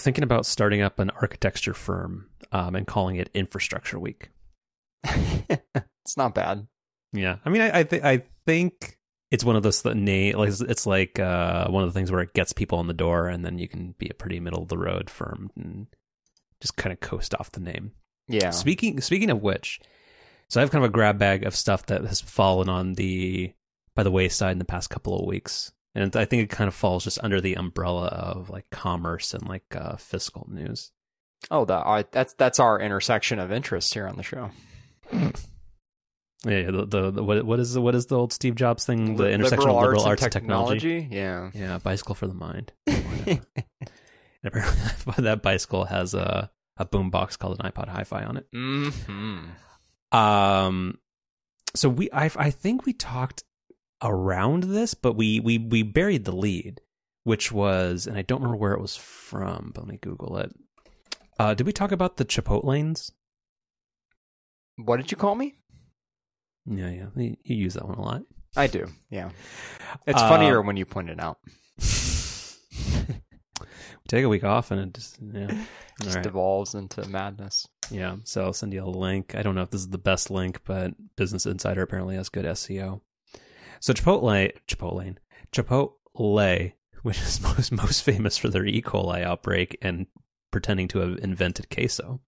thinking about starting up an architecture firm um, and calling it Infrastructure Week. it's not bad. Yeah, I mean, I I, th- I think it's one of those name like it's like uh, one of the things where it gets people in the door, and then you can be a pretty middle of the road firm and just kind of coast off the name. Yeah. Speaking speaking of which, so I have kind of a grab bag of stuff that has fallen on the by the wayside in the past couple of weeks, and I think it kind of falls just under the umbrella of like commerce and like uh, fiscal news. Oh, that uh, that's that's our intersection of interests here on the show. Yeah, the, the, the, what what is the, what is the old Steve Jobs thing? The intersection liberal of liberal arts, arts, and and technology. Yeah. Yeah, bicycle for the mind. and apparently, that bicycle has a a boombox called an iPod Hi-Fi on it. hmm Um, so we I I think we talked around this, but we we we buried the lead, which was, and I don't remember where it was from. But let me Google it. Uh, did we talk about the Chipotlanes? What did you call me? Yeah, yeah, you, you use that one a lot. I do. Yeah. It's Uh, funnier when you point it out. Take a week off, and it just yeah. It just right. devolves into madness. Yeah, so I'll send you a link. I don't know if this is the best link, but Business Insider apparently has good SEO. So Chipotle, Chipotle, Chipotle, which is most most famous for their E. coli outbreak and pretending to have invented queso.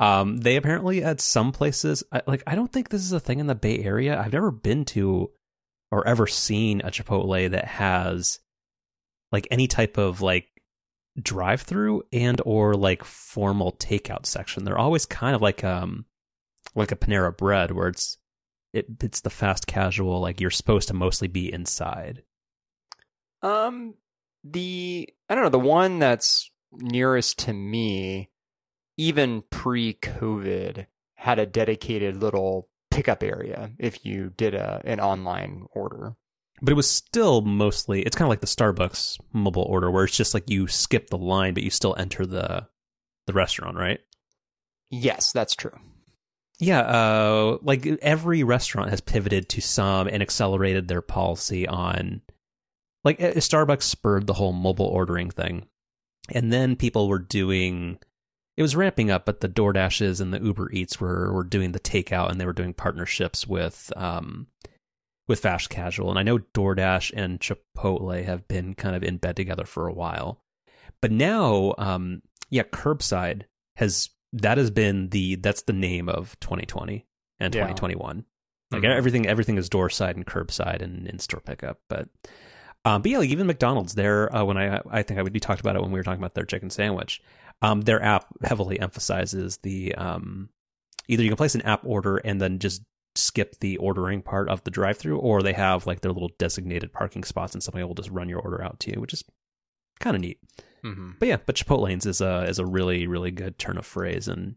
Um, they apparently at some places, like I don't think this is a thing in the Bay Area. I've never been to or ever seen a Chipotle that has like any type of like drive through and or like formal takeout section. They're always kind of like um like a Panera bread where it's it it's the fast casual like you're supposed to mostly be inside. Um, the I don't know the one that's nearest to me, even pre-COVID, had a dedicated little pickup area if you did a an online order. But it was still mostly it's kind of like the Starbucks mobile order where it's just like you skip the line but you still enter the the restaurant, right? Yes, that's true. Yeah, uh, like every restaurant has pivoted to some and accelerated their policy on, like uh, Starbucks spurred the whole mobile ordering thing, and then people were doing. It was ramping up, but the DoorDashes and the Uber Eats were were doing the takeout, and they were doing partnerships with um with fast casual. And I know DoorDash and Chipotle have been kind of in bed together for a while, but now, um, yeah, curbside has that has been the that's the name of 2020 and Yeah. 2021 like Mhm. everything everything is door side and curbside and in store pickup but um but yeah like even mcdonald's their uh, when i i think i would be talked about it when we were talking about their chicken sandwich um their app heavily emphasizes the um either you can place an app order and then just skip the ordering part of the drive through or they have like their little designated parking spots and somebody will just run your order out to you which is kind of neat Mm-hmm. but yeah, but Chipotlanes is a is a really really good turn of phrase, and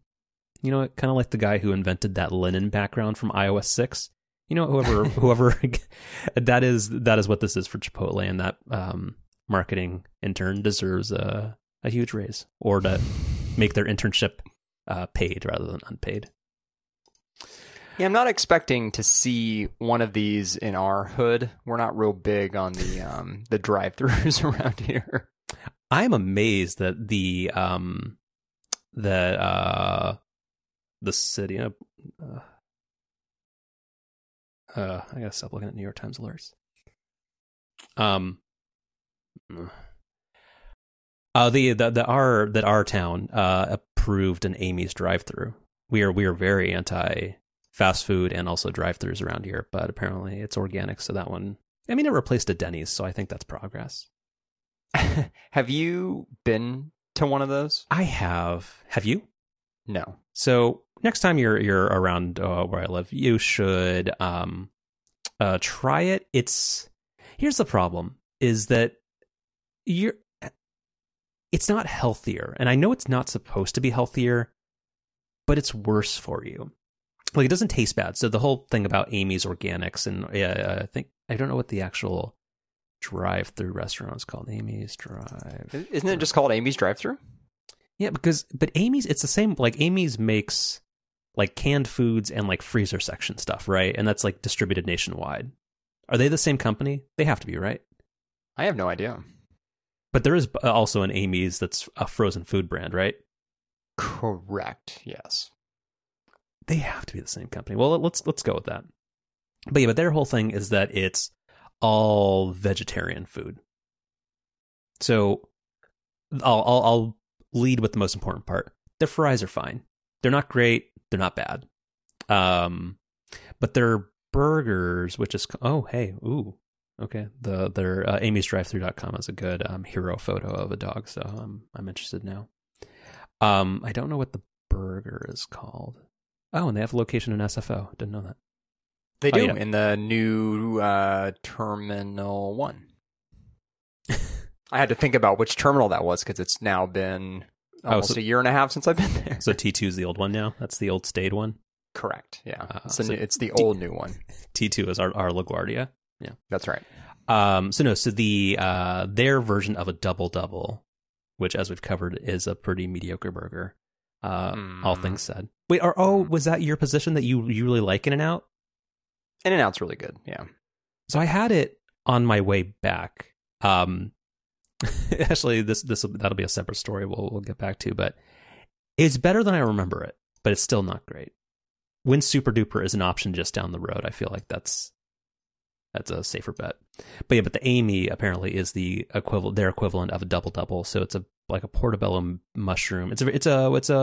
you know, kind of like the guy who invented that linen background from iOS six. You know, whoever whoever that is that is what this is for Chipotle, and that um, marketing intern deserves a a huge raise, or to make their internship uh, paid rather than unpaid. Yeah, I'm not expecting to see one of these in our hood. We're not real big on the um the drive-throughs around here. I'm amazed that the um that uh the city uh, uh I gotta stop looking at New York Times alerts. Um uh the the, the our that our town uh approved an Amy's drive through. We are we are very anti fast food and also drive throughs around here, but apparently it's organic, so that one I mean it replaced a Denny's, so I think that's progress. Have you been to one of those? I have have you? No. So next time you're you're around uh, where I live, you should um uh try it. It's here's the problem is that you're it's not healthier. And I know it's not supposed to be healthier, but it's worse for you. Like it doesn't taste bad. So the whole thing about Amy's Organics and uh, I think I don't know what the actual drive-through restaurant is called. Amy's Drive. Isn't it just called Amy's drive-through? Yeah, because but Amy's it's the same like Amy's makes like canned foods and like freezer section stuff, right? And that's like distributed nationwide. Are they the same company? They have to be, right? I have no idea. But there is uh, also an Amy's that's a frozen food brand, right? Correct. Yes. They have to be the same company. Well, let's let's go with that. But yeah, but their whole thing is that it's all vegetarian food. So I'll, I'll, I'll lead with the most important part. Their fries are fine. They're not great. They're not bad. Um, but their burgers, which is oh hey ooh okay the their uh, amy'sdrivethrough.com is a good um, hero photo of a dog, so I'm I'm interested now. Um, I don't know what the burger is called. Oh, and they have a location in SFO. Didn't know that. They Oh, do yeah. in the new uh, Terminal One. I had to think about which terminal that was because it's now been Oh, almost so- a year and a half since I've been there. So T2 is the old one now. That's the old stayed one. Correct. Yeah, Uh, it's, the so it's the D- old new one. T2 is our, our LaGuardia. Yeah. That's right. Um, so no, so the uh, their version of a double double, which as we've covered is a pretty mediocre burger. Uh, all Mm. things said. Wait, or oh, was that your position that you you really like In and Out? In and Out's really good. Yeah. So I had it on my way back. Um, actually, this this that'll be a separate story. We'll we'll get back to, but it's better than I remember it, but it's still not great. When Super Duper is an option just down the road, I feel like that's that's a safer bet. But yeah, but the Amy apparently is the equivalent, their equivalent of a double double. So it's a like a portobello mushroom. It's a it's a it's a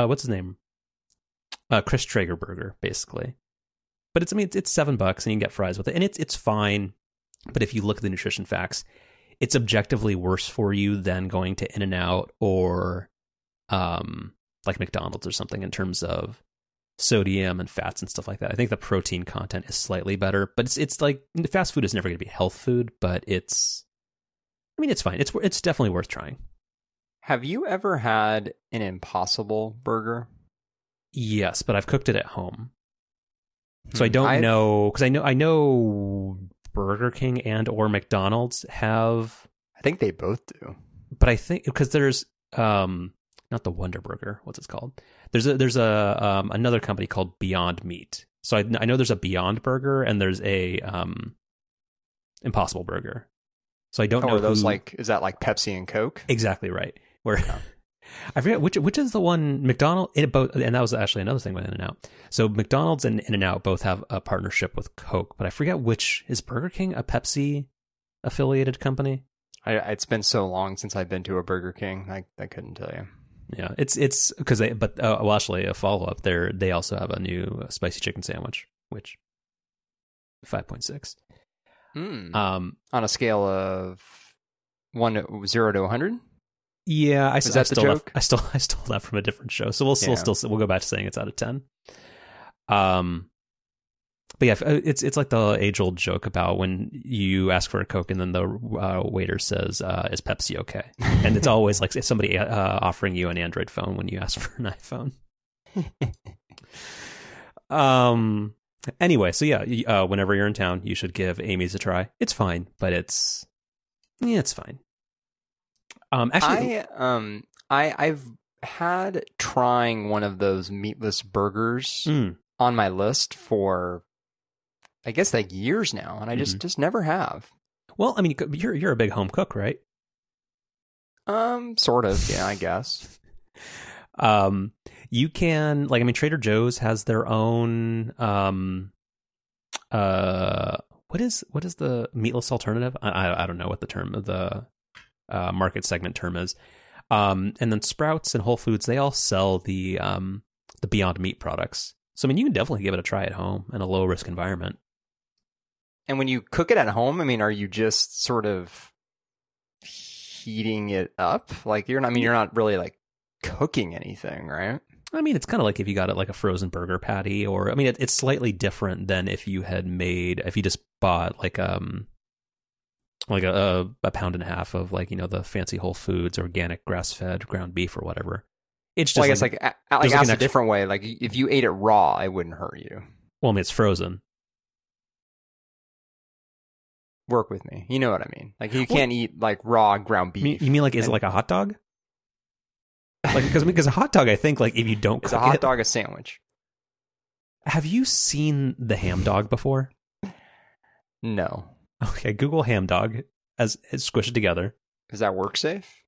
uh, what's his name? Uh, Chris Traeger burger, basically. But it's I mean it's, it's seven bucks and you can get fries with it, and it's it's fine. But if you look at the nutrition facts, it's objectively worse for you than going to In and Out or um like McDonald's or something in terms of sodium and fats and stuff like that. I think the protein content is slightly better, but it's it's like fast food is never going to be health food, but it's I mean it's fine. It's it's definitely worth trying. Have you ever had an Impossible burger? Yes, but I've cooked it at home. So I Hmm, don't I've- know cuz I know I know Burger King and or McDonald's have I think they both do. but I think because there's um not the Wonder Burger, what's it called? There's a there's a um another company called Beyond Meat. So I I know there's a Beyond Burger and there's a um Impossible Burger. So I don't Oh, know are those who- like is that like Pepsi and Coke? exactly right. Where I forget which which is the one McDonald in both and that was actually another thing with In and Out. So McDonald's and In and Out both have a partnership with Coke, but I forget which is Burger King a Pepsi affiliated company. I, it's been so long since I've been to a Burger King. I I couldn't tell you. Yeah, it's it's because they but uh, well actually a follow up there they also have a new spicy chicken sandwich which five point six. Hmm. Um, On a scale of one to- zero to one hundred. Yeah, I, Is I that the stole joke? I stole I stole that from a different show, so we'll still Yeah. still we'll go back to saying it's out of ten. Um, but yeah, it's it's like the age old joke about when you ask for a coke and then the uh, waiter says, uh, "Is Pepsi okay?" And it's always like somebody uh, offering you an Android phone when you ask for an iPhone. um. Anyway, so yeah, uh, whenever you're in town, you should give Amy's a try. It's fine, but it's yeah, it's fine. Um, actually, I um I I've had trying one of those meatless burgers Mm, on my list for I guess like years now, and I just just never have. well, I mean, you're you're a big home cook, right? Um, sort of, yeah, I guess. um you can like i mean trader joe's has their own um uh what is what is the meatless alternative i i, I don't know what the term of the uh market segment term is um and then sprouts and whole foods they all sell the um the beyond meat products so i mean you can definitely give it a try at home in a low risk environment And when you cook it at home, I mean, are you just sort of heating it up? Like you're not. I mean, you're not really like cooking anything, right? I mean, it's kind of like if you got it like a frozen burger patty, or I mean, it, it's slightly different than if you had made if you just bought like um like a, a pound and a half of like you know the fancy Whole Foods organic grass fed ground beef or whatever. It's just Well, I guess like like like asked an a different way. Like if you ate it raw, it wouldn't hurt you. well, I mean, it's frozen. Work with me. You know what I mean? Like you can't eat like raw ground beef. you mean like is it like a hot dog? Like because because a hot dog, I think like if you don't Is cook a hot it, dog a sandwich? have you seen the ham dog before? No. Okay, Google ham dog as, as squish it together. Is that work safe?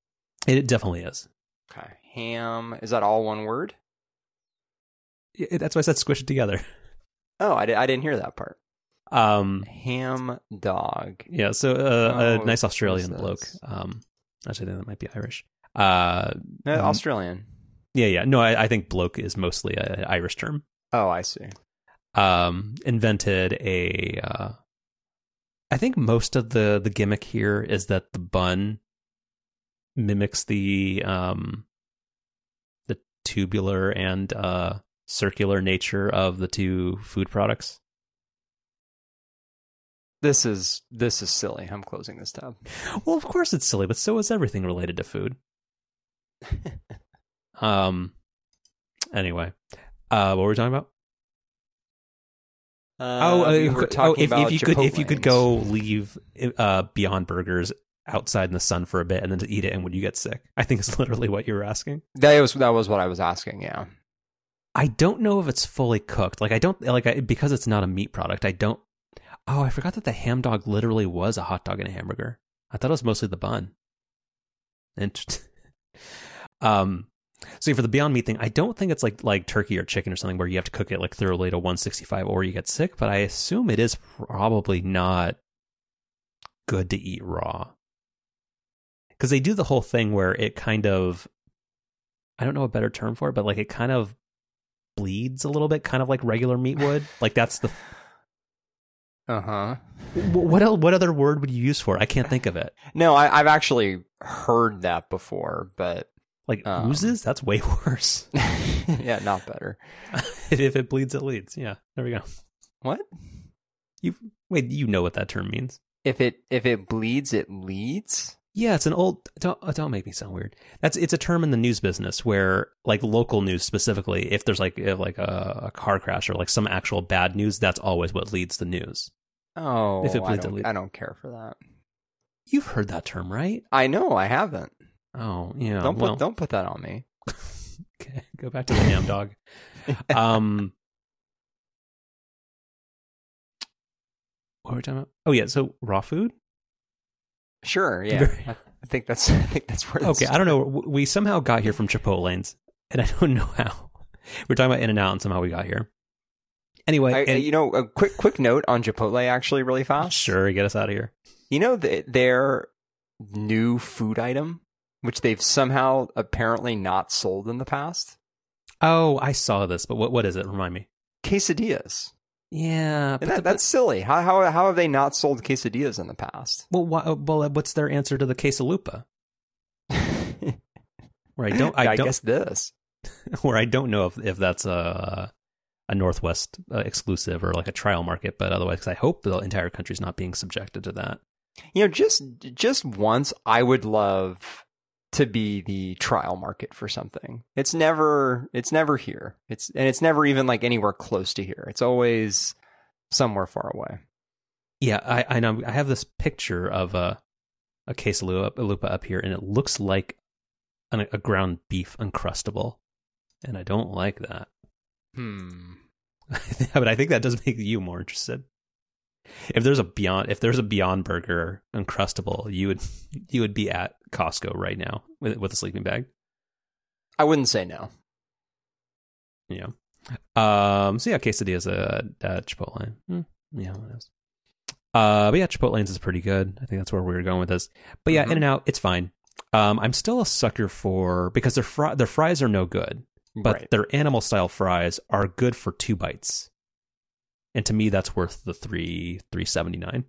It definitely is. Okay. Ham. Is that all one word? It- that's why I said squish it together. Oh, I, di- I didn't hear that part. Um, Ham dog. yeah. So uh, Oh, a nice Australian bloke. Um, actually, I think that might be Irish. Uh, Uh, Mhm. Australian. yeah, yeah. No, I, I think bloke is mostly an Irish term. Oh, I see. um, invented a. Uh, I think most of the the gimmick here is that the bun mimics the um, the tubular and uh, circular nature of the two food products. This is this is silly. I'm closing this tab. Well, of course it's silly, but so is everything related to food. Um. Anyway, uh, what were we talking about? Oh, Uh, uh, we were oh, if, about if you could, if you could go leave uh, Beyond Burgers outside in the sun for a bit and then to eat it, and would you get sick? I think it's literally what you were asking. That was that was what I was asking. Yeah. I don't know if it's fully cooked. Like I don't like I, because it's not a meat product. I don't. Oh, I forgot that the ham dog literally was a hot dog and a hamburger. I thought it was mostly the bun. Interesting. um, so for the Beyond Meat thing, I don't think it's like like turkey or chicken or something where you have to cook it like thoroughly to 165 or you get sick. But I assume it is probably not good to eat raw because they do the whole thing where it kind of I don't know a better term for it, but like it kind of bleeds a little bit, kind of like regular meat would. like that's the Uh huh. what el- what other word would you use for it? I can't think of it. No, I, I've actually heard that before, but Like Um. oozes, that's way worse. yeah, not better. if it bleeds, it leads. Yeah, there we go. What? You Wait, you know what that term means? If it if it bleeds, it leads. Yeah, it's an old. Don't uh, don't make me sound weird. That's it's a term in the news business where, like local news specifically, if there's like if like a, a car crash or like some actual bad news, that's always what leads the news. Oh, If it I, bleeds, it don't, leads. I don't care for that. You've heard that term, right? I know I haven't. Oh yeah. don't well, put don't put that on me. okay, go back to the ham dog. Um, what were we talking about? Oh yeah, so raw food. Sure, yeah. I, think that's I think that's where. Okay, I don't know. We somehow got here from Chipotlanes, and I don't know how. We're talking about In and Out, and somehow we got here. Anyway, I, and- you know, a quick quick note on Chipotle, actually, really fast. sure, get us out of here. You know the, their new food item, which they've somehow apparently not sold in the past, Oh, I saw this, but what what is it? Remind me. quesadillas. Yeah, that, the- that's silly. How, how how have they not sold quesadillas in the past? well, why, well, what's their answer to the quesalupa? Where I don't, I, I don't, guess this. where I don't know if if that's a a Northwest uh, exclusive or like a trial market, but otherwise, I hope the entire country's not being subjected to that. You know, just just once, I would love to be the trial market for something. It's never it's never here. It's and it's never even like anywhere close to here. It's always somewhere far away. Yeah, I I know. I have this picture of a a quesalupa up here, and it looks like an, a ground beef uncrustable, and I don't like that. Hmm. but I think that does make you more interested. If there's a beyond, if there's a Beyond Burger uncrustable, you would you would be at Costco right now with with a sleeping bag. I wouldn't say no. Yeah. Um. So yeah, quesadillas at, at Chipotle. Hmm, yeah, what else? Uh, but yeah, Chipotlane's is pretty good. I think that's where we were going with this. But yeah, Mhm. In and Out, it's fine. Um, I'm still a sucker for because their fri- their fries are no good, but right. their animal style fries are good for two bites. And to me, that's worth the three three seventy nine.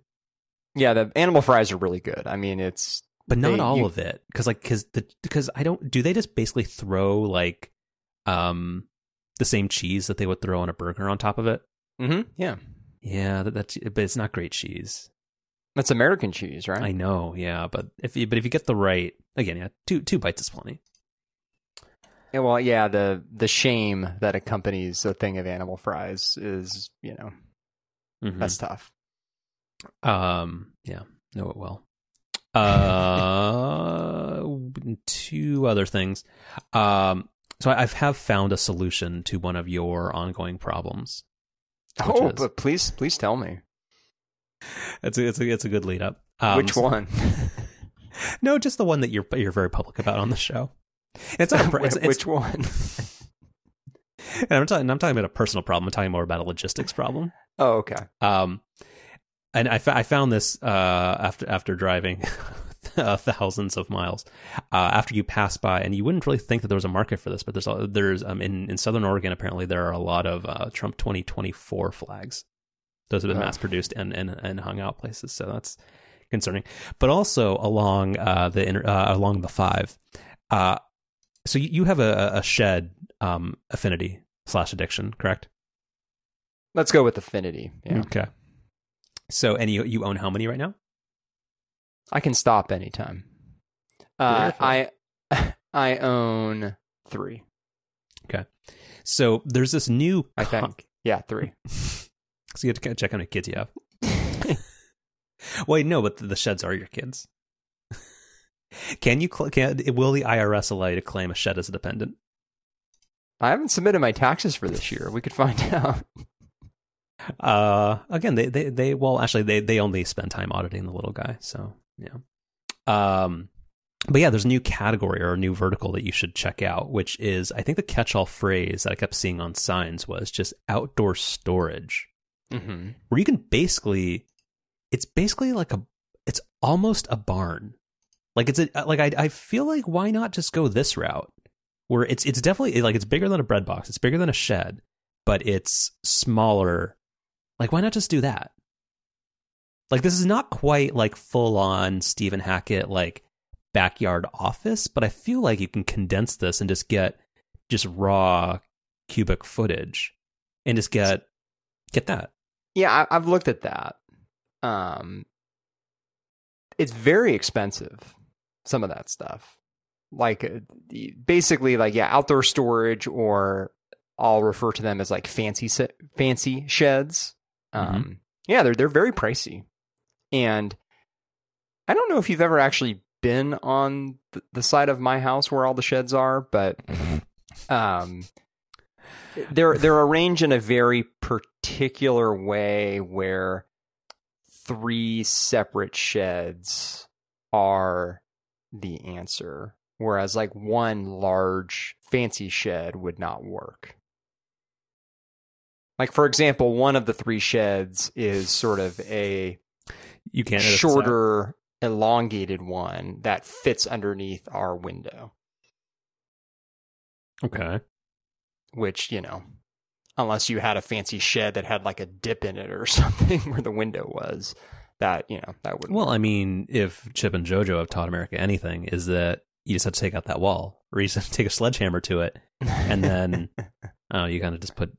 Yeah, the animal fries are really good. I mean, it's But not They- all you- of it, because like because the because I don't do they just basically throw like um the same cheese that they would throw on a burger on top of it. Mm-hmm. yeah. Yeah, that, that's but it's not great cheese. That's American cheese, right? I know, yeah, but if you but if you get the right again, yeah, two two bites is plenty. Yeah, well, yeah, the the shame that accompanies a thing of animal fries is, you know, Mhm. that's tough. Um, yeah, know it well. Uh, two other things. Um, so I, I've have found a solution to one of your ongoing problems. Oh, is- but please, please tell me It's a, it's a, it's a good lead up. Um, which one. no, just the one that you're you're very public about on the show. It's not. A, it's, Which one? and I'm talking. I'm talking about a personal problem. I'm talking more about a logistics problem. Oh, okay. Um, and I, found this uh, after after driving uh, thousands of miles uh, after you pass by, and you wouldn't really think that there was a market for this, but there's a, there's um, in in Southern Oregon apparently there are a lot of uh, Trump 2024 flags. Those have been Oh. mass produced and, and and hung out places, so that's concerning. But also along uh, the inter- uh, along the five, uh, so you, have a, a shed um, affinity slash addiction, correct? Let's go with affinity. Yeah. Okay. So, and you you own how many right now? I can stop anytime. Uh, I I own three. Okay. So there's this new. I con- think. Yeah, three. So you have to kind of check how many kids you have. Wait, no, but the sheds are your kids. Can you? Cl- can will the IRS allow you to claim a shed as a dependent? I haven't submitted my taxes for this year. We could find out. Uh, again, they they they well, actually, they they only spend time auditing the little guy. So yeah. Um, but yeah, there's a new category or a new vertical that you should check out, which is I think the catch-all phrase that I kept seeing on signs was just outdoor storage. Mm-hmm. where you can basically it's basically like a it's almost a barn like it's a like I, I feel like why not just go this route where it's it's definitely like it's bigger than a bread box it's bigger than a shed but it's smaller like why not just do that like this is not quite like full on Stephen Hackett like backyard office but I feel like you can condense this and just get just raw cubic footage and just get get that Yeah, I, I've looked at that. Um, it's very expensive. Some of that stuff, like uh, basically, like yeah, outdoor storage, or I'll refer to them as like fancy se- fancy sheds. Um, yeah, they're they're very pricey, and I don't know if you've ever actually been on the, the side of my house where all the sheds are, but um, they're they're arranged in a very particular way where three separate sheds are the answer whereas like one large fancy shed would not work like for example one of the three sheds is sort of a you can't edit this out. shorter elongated one that fits underneath our window Okay. which you know unless you had a fancy shed that had like a dip in it or something where the window was that you know that would Well, I mean, if Chip and JoJo have taught America anything, is that you just have to take out that wall, or you just have to take a sledgehammer to it, and then oh, you kind of just put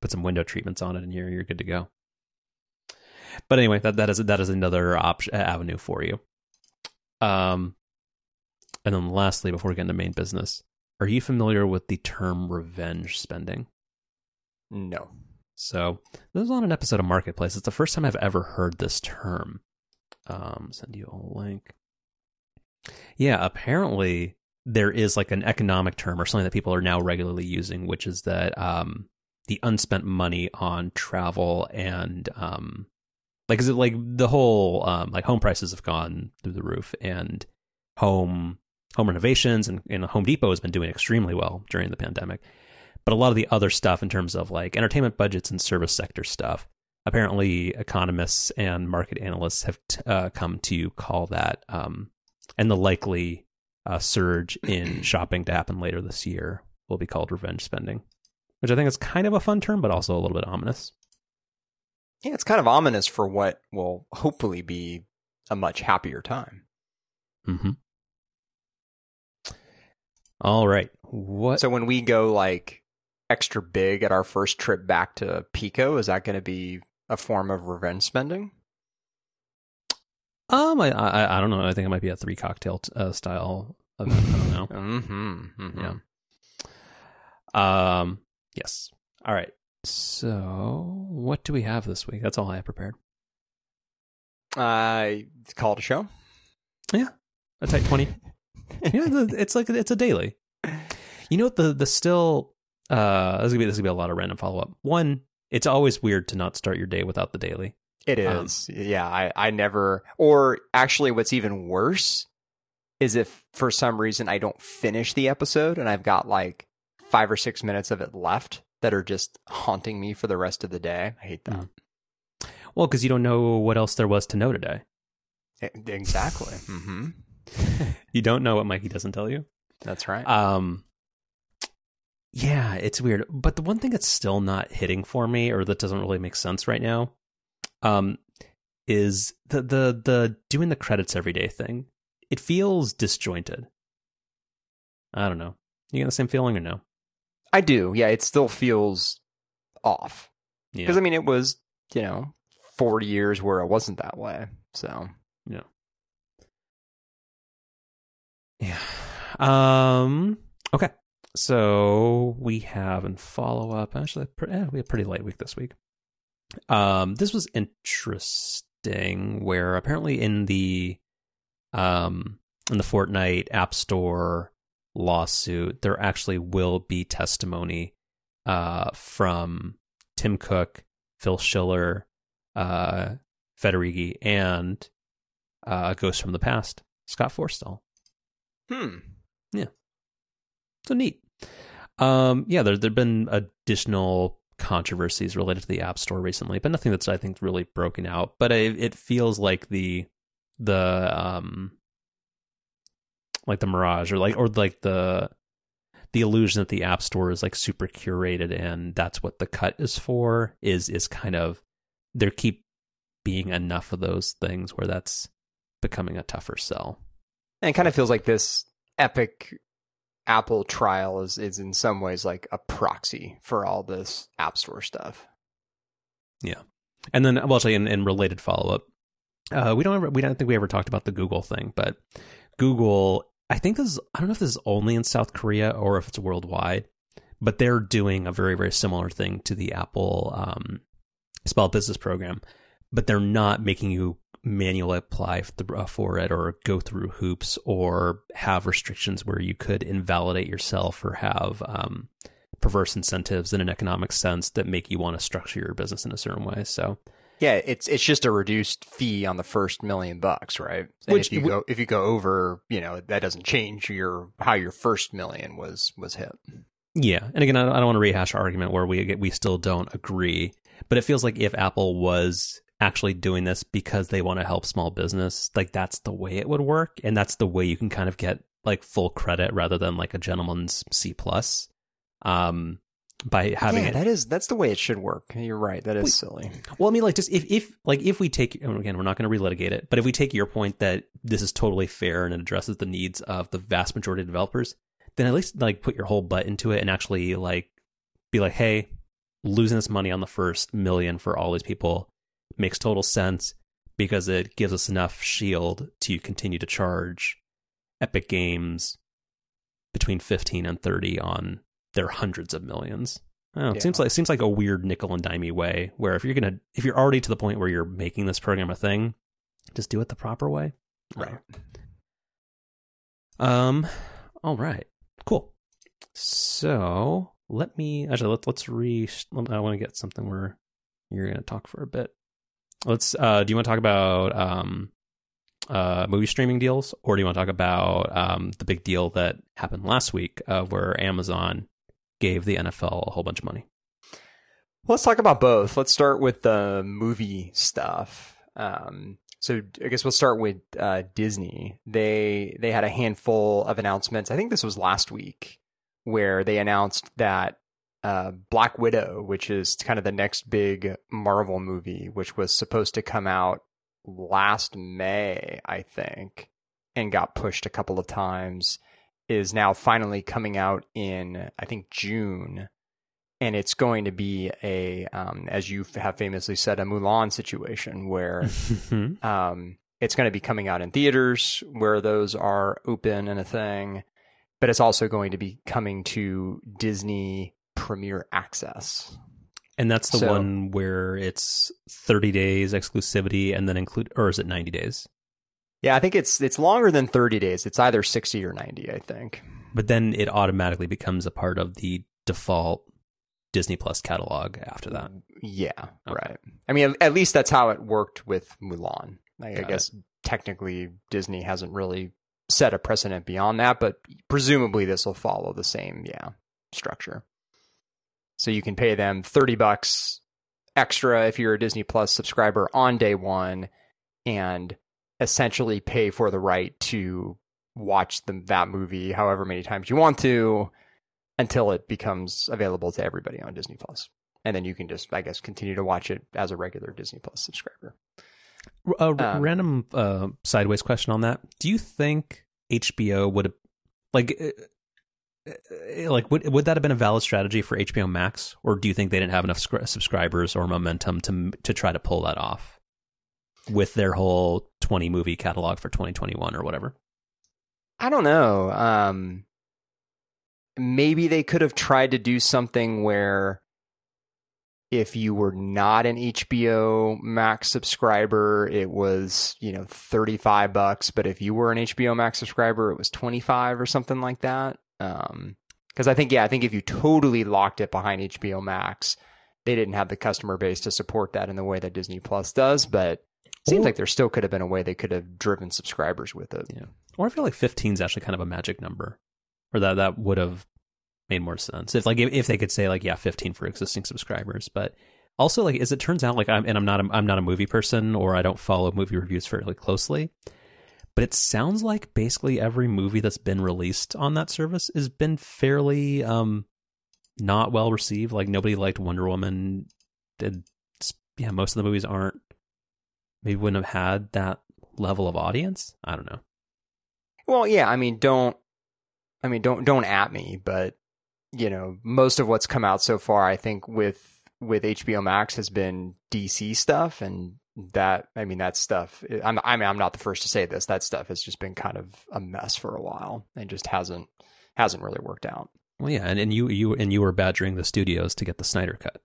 put some window treatments on it, and you're you're good to go. But anyway, that that is that is another option avenue for you. Um, and then lastly, before we get into main business, are you familiar with the term revenge spending? no So this is on an episode of Marketplace. It's the first time I've ever heard this term. Um, send you a link. Yeah, apparently there is like an economic term or something that people are now regularly using, which is that um, the unspent money on travel and um, like is it like the whole um, like home prices have gone through the roof and home home renovations and, and Home Depot has been doing extremely well during the pandemic but a lot of the other stuff in terms of like entertainment budgets and service sector stuff. Apparently economists and market analysts have t- uh, come to call that um, and the likely uh, surge in shopping to happen later this year will be called revenge spending which i think is kind of a fun term but also a little bit ominous. Yeah it's kind of ominous for what will hopefully be a much happier time. Mm-hmm. all right. What so when we go like extra big at our first trip back to pico is that going to be a form of revenge spending um I, I i don't know i think it might be a three cocktail t- uh, style event i don't know mm-hmm, mm-hmm. Yeah. Um. Yes. All right. So, what do we have this week? That's all I have prepared. uh call it a show Yeah, A tight twenty. yeah, it's like it's a daily. You know what? The the still. Uh, this is gonna be this is gonna be a lot of random follow up. One, it's always weird to not start your day without the daily. It is, Um, yeah, I, I never or actually what's even worse is if for some reason I don't finish the episode and I've got like five or six minutes of it left that are just haunting me for the rest of the day. I hate that. Mm. Well, because you don't know what else there was to know today. Exactly. hmm You don't know what Mikey doesn't tell you. That's right. Um, yeah, it's weird. But the one thing that's still not hitting for me, or that doesn't really make sense right now, um, is the the the doing the credits every day thing. It feels disjointed. I don't know. You got the same feeling or no? I do. Yeah, it still feels off. Yeah. Because I mean, it was you know forty years where it wasn't that way. So yeah, Yeah. Um. Okay. So we have in follow up. Actually, eh, we had a pretty light week this week. Um. This was interesting. Where apparently in the um in the Fortnite App Store lawsuit, there actually will be testimony uh from Tim Cook, Phil Schiller, uh, Federighi, and uh, Ghost from the Past, Scott Forstall. hmm. So neat. Um, yeah, there there've been additional controversies related to the App Store recently, but nothing that's I think really broken out. But it, it feels like the the um like the mirage or like or like the the illusion that the App Store is like super curated and that's what the cut is for is is kind of there keep being enough of those things where that's becoming a tougher sell. And it kind of feels like this epic Apple trial is is in some ways like a proxy for all this App Store stuff. Yeah, and then, well, actually, in, in related follow up, uh, we don't ever, we don't think we ever talked about the Google thing, but Google, I think this is, I don't know if this is only in South Korea or if it's worldwide, but they're doing a very very similar thing to the Apple um, small business program, but they're not making you manually apply for, uh, for it or go through hoops or have restrictions where you could invalidate yourself or have um, perverse incentives in an economic sense that make you want to structure your business in a certain way. So Yeah, it's it's just a reduced fee on the first million bucks, right? And Which- if you go if you go over, you know, that doesn't change your how your first million was was hit. Yeah, and again, I don't, I don't want to rehash our argument where we we still don't agree, but it feels like if Apple was actually doing this because they want to help small business, like that's the way it would work, and that's the way you can kind of get like full credit rather than like a gentleman's C plus, um, by having yeah, it. that is that's the way it should work. You're right. That is Wait. silly. Well, I mean, like just if if like if we take and again, we're not going to relitigate it, but if we take your point that this is totally fair and it addresses the needs of the vast majority of developers, then at least like put your whole butt into it and actually like be like, hey, losing this money on the first million for all these people makes total sense because it gives us enough shield to continue to charge Epic Games between fifteen and thirty on their hundreds of millions. Know, it Yeah. seems like it seems like a weird nickel and dimey way where if you're gonna if you're already to the point where you're making this program a thing, just do it the proper way. Right. Um. All right. Cool. So let me actually let, let's re. I want to get something where you're going to talk for a bit. Let's. Uh, do you want to talk about um, uh, movie streaming deals, or do you want to talk about um, the big deal that happened last week, uh, where Amazon gave the NFL a whole bunch of money? Let's talk about both. Let's start with the movie stuff. Um, so I guess we'll start with uh, Disney. They they had a handful of announcements. I think this was last week where they announced that uh, Black Widow, which is kind of the next big Marvel movie, which was supposed to come out last May, I think, and got pushed a couple of times, is now finally coming out in I think June. And it's going to be a, um, as you have famously said, a Mulan situation where um, it's going to be coming out in theaters where those are open and a thing, but it's also going to be coming to Disney Premier Access. and that's the So- one where it's 30 days exclusivity, and then include, or is it 90 days? Yeah, I think it's it's longer than thirty days. It's either sixty or ninety. I think. but then it automatically becomes a part of the default Disney Plus catalog after that. Yeah, Okay. right. I mean, at, least that's how it worked with Mulan. Like, I guess technically Disney hasn't really set a precedent beyond that, but presumably this will follow the same, yeah, structure. So you can pay them 30 bucks extra if you're a Disney Plus subscriber on day one and essentially pay for the right to watch the, that movie however many times you want to until it becomes available to everybody on Disney Plus. And then you can just, I guess, continue to watch it as a regular Disney Plus subscriber. A um, random uh, sideways question on that: Do you think HBO would have, like, uh, uh, like would would that have been a valid strategy for HBO Max, or do you think they didn't have enough subscribers or momentum to to try to pull that off with their whole twenty movie catalog for twenty twenty one or whatever? I don't know. Um, maybe they could have tried to do something where if you were not an HBO Max subscriber, it was, you know, 35 bucks, but if you were an HBO Max subscriber, it was 25 or something like that. Um cuz I think yeah, I think if you totally locked it behind HBO Max, they didn't have the customer base to support that in the way that Disney Plus does, but it seems like there still could have been a way they could have driven subscribers with it. Yeah. Or I feel like 15 is actually kind of a magic number. Or that that would have made more sense if like if, if they could say like yeah 15 for existing subscribers but also like as it turns out like i'm and i'm not a, i'm not a movie person or i don't follow movie reviews fairly closely but it sounds like basically every movie that's been released on that service has been fairly um not well received. Like nobody liked wonder woman. Did yeah most of the movies aren't maybe wouldn't have had that level of audience? I don't know. Well yeah i mean don't i mean don't don't at me but you know, most of what's come out so far, I think with with HBO Max has been DC stuff, and that I mean that stuff. Eh, I'm I mean I'm not the first to say this. That stuff has just been kind of a mess for a while, and just hasn't hasn't really worked out. Well, yeah, and, and you you and you were badgering the studios to get the Snyder cut.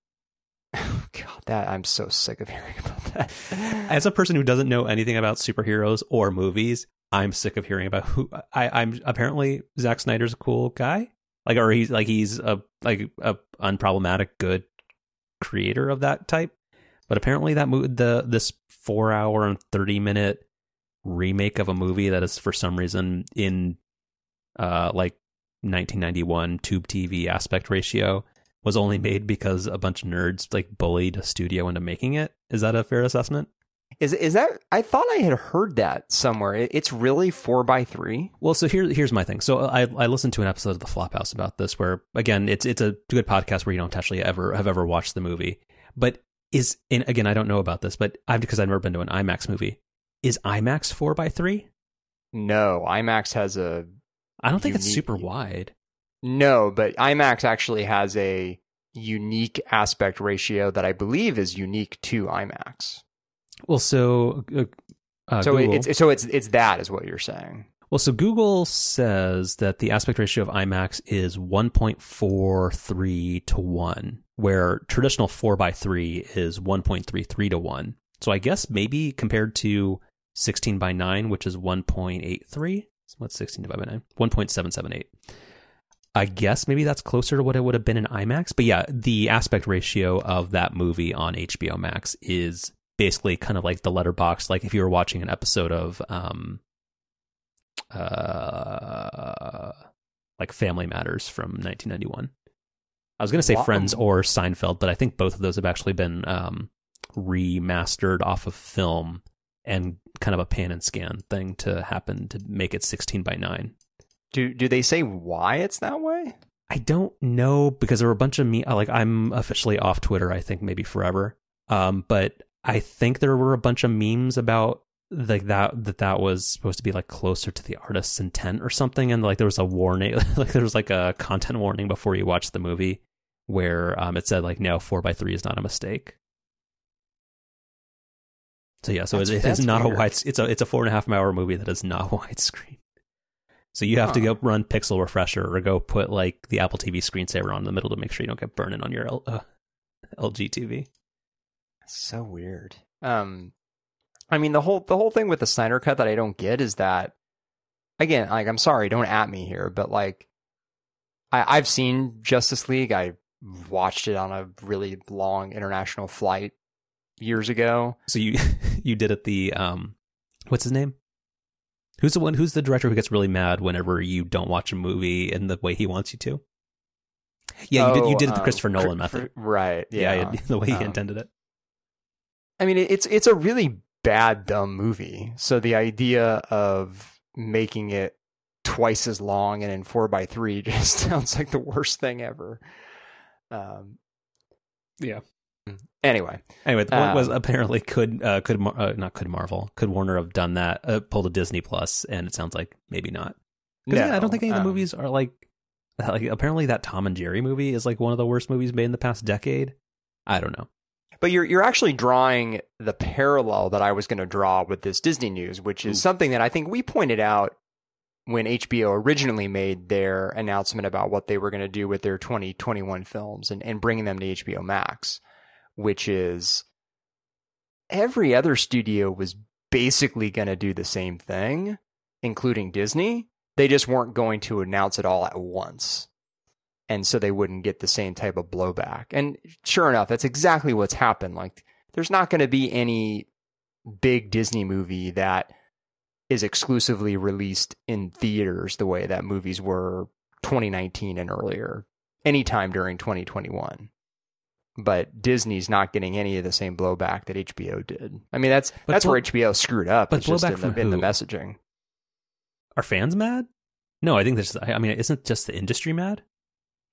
God, that I'm so sick of hearing about that. As a person who doesn't know anything about superheroes or movies, I'm sick of hearing about who I, I'm. Apparently, Zack Snyder's a cool guy like or he's like he's a like a unproblematic good creator of that type but apparently that movie the this four hour and 30 minute remake of a movie that is for some reason in uh like 1991 tube tv aspect ratio was only made because a bunch of nerds like bullied a studio into making it is that a fair assessment is is that? I thought I had heard that somewhere. It's really four by three. Well, so here here's my thing. So I I listened to an episode of the Flophouse about this, where again it's it's a good podcast where you don't actually ever have ever watched the movie, but is and again I don't know about this, but I've because I've never been to an IMAX movie. Is IMAX four by three? No, IMAX has a. I don't think unique, it's super wide. No, but IMAX actually has a unique aspect ratio that I believe is unique to IMAX. Well, so uh, uh, so Google, it's so it's it's that is what you're saying. Well, so Google says that the aspect ratio of IMAX is 1.43 to 1, where traditional 4 by 3 is 1.33 to 1. So I guess maybe compared to 16 by 9, which is 1.83. What's 16 divided by 9? 1.778. I guess maybe that's closer to what it would have been in IMAX. But yeah, the aspect ratio of that movie on HBO Max is basically kind of like the letterbox like if you were watching an episode of um uh like family matters from 1991 i was going to say wow. friends or seinfeld but i think both of those have actually been um remastered off of film and kind of a pan and scan thing to happen to make it 16 by 9 do do they say why it's that way? I don't know because there were a bunch of me like i'm officially off twitter i think maybe forever. Um but I think there were a bunch of memes about like that that that was supposed to be like closer to the artist's intent or something and like there was a warning like there was like a content warning before you watch the movie where um it said like no 4 by 3 is not a mistake so yeah so that's, it, it is not weird. a wide it's a it's a four and a half hour movie that is not widescreen so you have huh. to go run pixel refresher or go put like the apple tv screensaver on in the middle to make sure you don't get burn-in on your L, uh, lg tv so weird. Um, I mean the whole the whole thing with the Snyder cut that I don't get is that again, like I'm sorry, don't at me here, but like I I've seen Justice League. I watched it on a really long international flight years ago. So you you did it the um what's his name? Who's the one? Who's the director who gets really mad whenever you don't watch a movie in the way he wants you to? Yeah, you did. You did the um, Christopher Nolan Cr- method. right? Yeah, Yeah, the way he Um, intended it. I mean, it's it's a really bad dumb movie. So the idea of making it twice as long and in four by three just sounds like the worst thing ever. Um. Yeah. Anyway, Anyway, the point was Um, apparently could uh, could Mar- uh, not could Marvel could Warner have done that uh, pulled a Disney Plus, and it sounds like maybe not. 'Cause, yeah, I don't think any of the um, movies are like like apparently that Tom and Jerry movie is like one of the worst movies made in the past decade. I don't know. But you're you're actually drawing the parallel that I was going to draw with this Disney news, which is Ooh. something that I think we pointed out when HBO originally made their announcement about what they were going to do with their 2021 films and, and bringing them to HBO Max, which is every other studio was basically going to do the same thing, including Disney. They just weren't going to announce it all at once. And so they wouldn't get the same type of blowback. And sure enough, that's exactly what's happened. Like, there's not going to be any big Disney movie that is exclusively released in theaters the way that movies were 2019 and earlier, anytime during 2021. But Disney's not getting any of the same blowback that HBO did. I mean, that's But that's blow- where HBO screwed up. but It's just blowback in the, in the messaging. Are fans mad? No, I think there's. I I mean, isn't just the industry mad?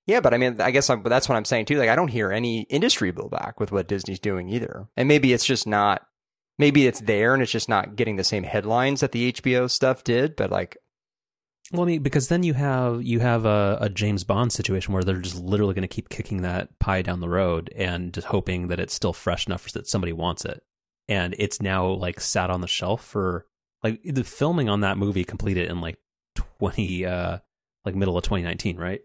Yeah, but I mean, I guess I'm, that's what I'm saying too. Like, I don't hear any industry blowback with what Disney's doing either. And maybe it's just not, maybe it's there and it's just not getting the same headlines that the HBO stuff did. But like, Well, I mean, because then you have you have a, a James Bond situation where they're just literally going to keep kicking that pie down the road and just hoping that it's still fresh enough that somebody wants it. And it's now like sat on the shelf for like the filming on that movie completed in like twenty uh like middle of 2019, right?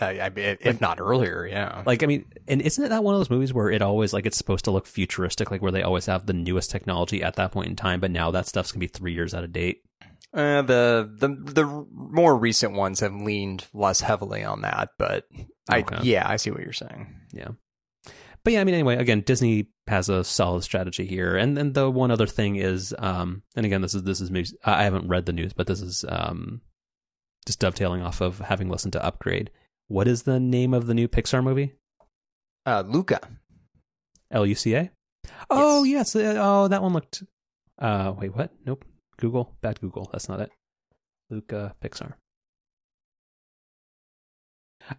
Uh, I mean, if not earlier, yeah. Like, I mean, and isn't it that one of those movies where it always like it's supposed to look futuristic, like where they always have the newest technology at that point in time, but now that stuff's gonna be three years out of date. Uh, the the the more recent ones have leaned less heavily on that, but I Okay. yeah, I see what you're saying. Yeah. But yeah, I mean, anyway, again, Disney has a solid strategy here, and then the one other thing is, um, and again, this is this is news. I haven't read the news, but this is um, just dovetailing off of having listened to Upgrade. What is the name of the new Pixar movie? Uh, Luca. L U C A. Oh yes. uh, Oh, that one looked. Uh, wait, what? Nope. Google. Bad Google. That's not it. Luca Pixar.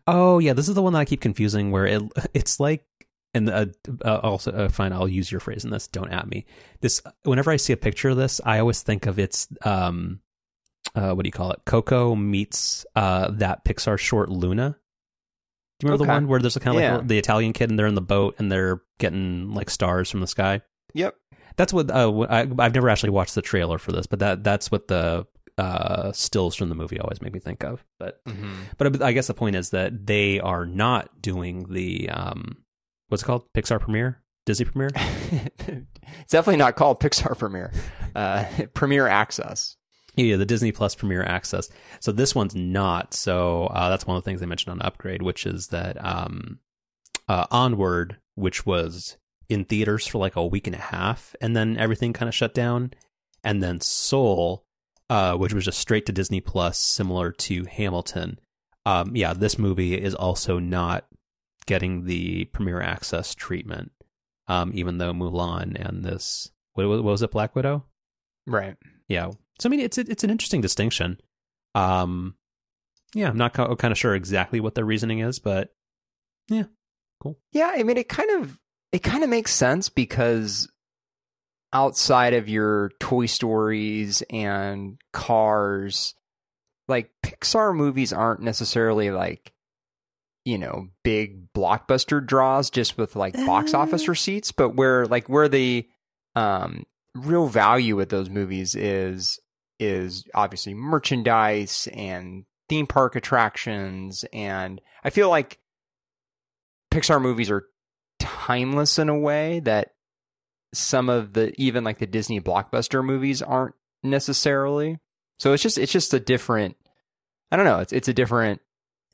Oh yeah, this is the one that I keep confusing. Where it it's like, and uh, uh, also uh, fine. I'll use your phrase in this. Don't at me. This whenever I see a picture of this, I always think of its um, uh, what do you call it? Coco meets uh that Pixar short Luna. Do you remember the one where there's a kind of Yeah. like the Italian kid and they're in the boat and they're getting like stars from the sky? Yep. That's what uh, I, I've never actually watched the trailer for this, but that that's what the uh, stills from the movie always make me think of. But hmm but I guess the point is that they are not doing the um, what's it called Pixar premiere, Disney premiere. it's definitely not called Pixar Premiere. Uh, Premiere Access. Yeah, the Disney Plus Premiere Access. So this one's not. So uh, that's one of the things they mentioned on Upgrade, which is that um, uh, Onward, which was in theaters for like a week and a half, and then everything kind of shut down, and then Soul, uh, which was just straight to Disney Plus, similar to Hamilton. Um, yeah, this movie is also not getting the Premiere Access treatment, um, even though Mulan and this what, what was it, Black Widow? Right. Yeah. So I mean, it's it's an interesting distinction. Um, yeah, I'm not kind of sure exactly what their reasoning is, but Yeah, cool. Yeah, I mean it kind of it kind of makes sense because outside of your Toy Stories and Cars, like Pixar movies aren't necessarily like you know, big blockbuster draws just with like box Uh. office receipts, but where like where the um real value with those movies is is obviously merchandise and theme park attractions and I feel like Pixar movies are timeless in a way that some of the even like the Disney blockbuster movies aren't necessarily. So it's just it's just a different I don't know, it's it's a different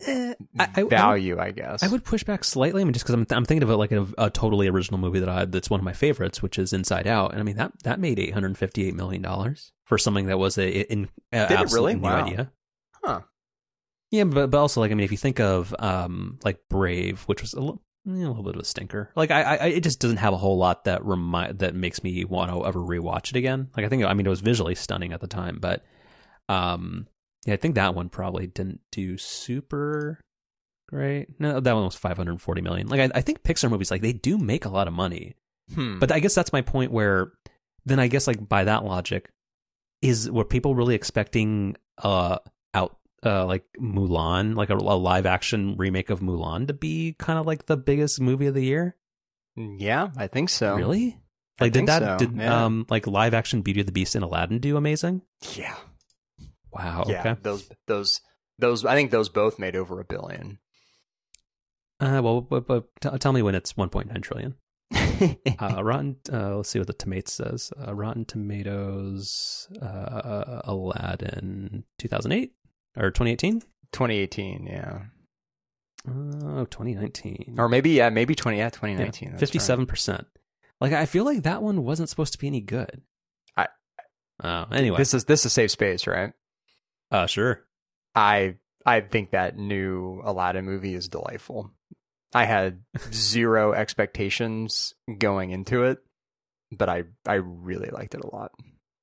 Eh, I, I, value, I, guess. I would push back slightly. I mean, just because I'm, I'm thinking of it like a, a, totally original movie that I that's one of my favorites, which is Inside Out, and I mean that that made 858 million dollars for something that was a in uh, Did it really? new Wow. idea. Huh. Yeah, but but also like I mean, if you think of um like Brave, which was a little, a little bit of a stinker. Like I, I, it just doesn't have a whole lot that remind that makes me want to ever rewatch it again. Like I think, I mean, it was visually stunning at the time, but um, yeah, I think that one probably didn't do super great. No, that one was 540 million. Like I, I think Pixar movies, like they do make a lot of money, Hmm. but I guess that's my point. Where then I guess like by that logic, is were people really expecting uh out uh like Mulan, like a, a live action remake of Mulan, to be kind of like the biggest movie of the year? yeah, I think so. Really? I Like did think that so, did yeah. um like live action Beauty of the Beast and Aladdin do amazing? Yeah. Wow. Yeah. Okay. Those those those I think those both made over a billion. Uh, well, but, but t- tell me when it's 1.9 trillion. Uh, Rotten. Uh, let's see what the tomatoes says. Uh, Rotten Tomatoes. Uh, Aladdin 2008 or 2018. 2018, yeah. Oh, 2019. Or maybe yeah, maybe 20 yeah, 2019. that's right. Fifty-seven percent. Like I feel like that one wasn't supposed to be any good. I- Oh, anyway. This is this is safe space, right? Uh, sure. I I think that new Aladdin movie is delightful. I had zero expectations going into it, but I I really liked it a lot.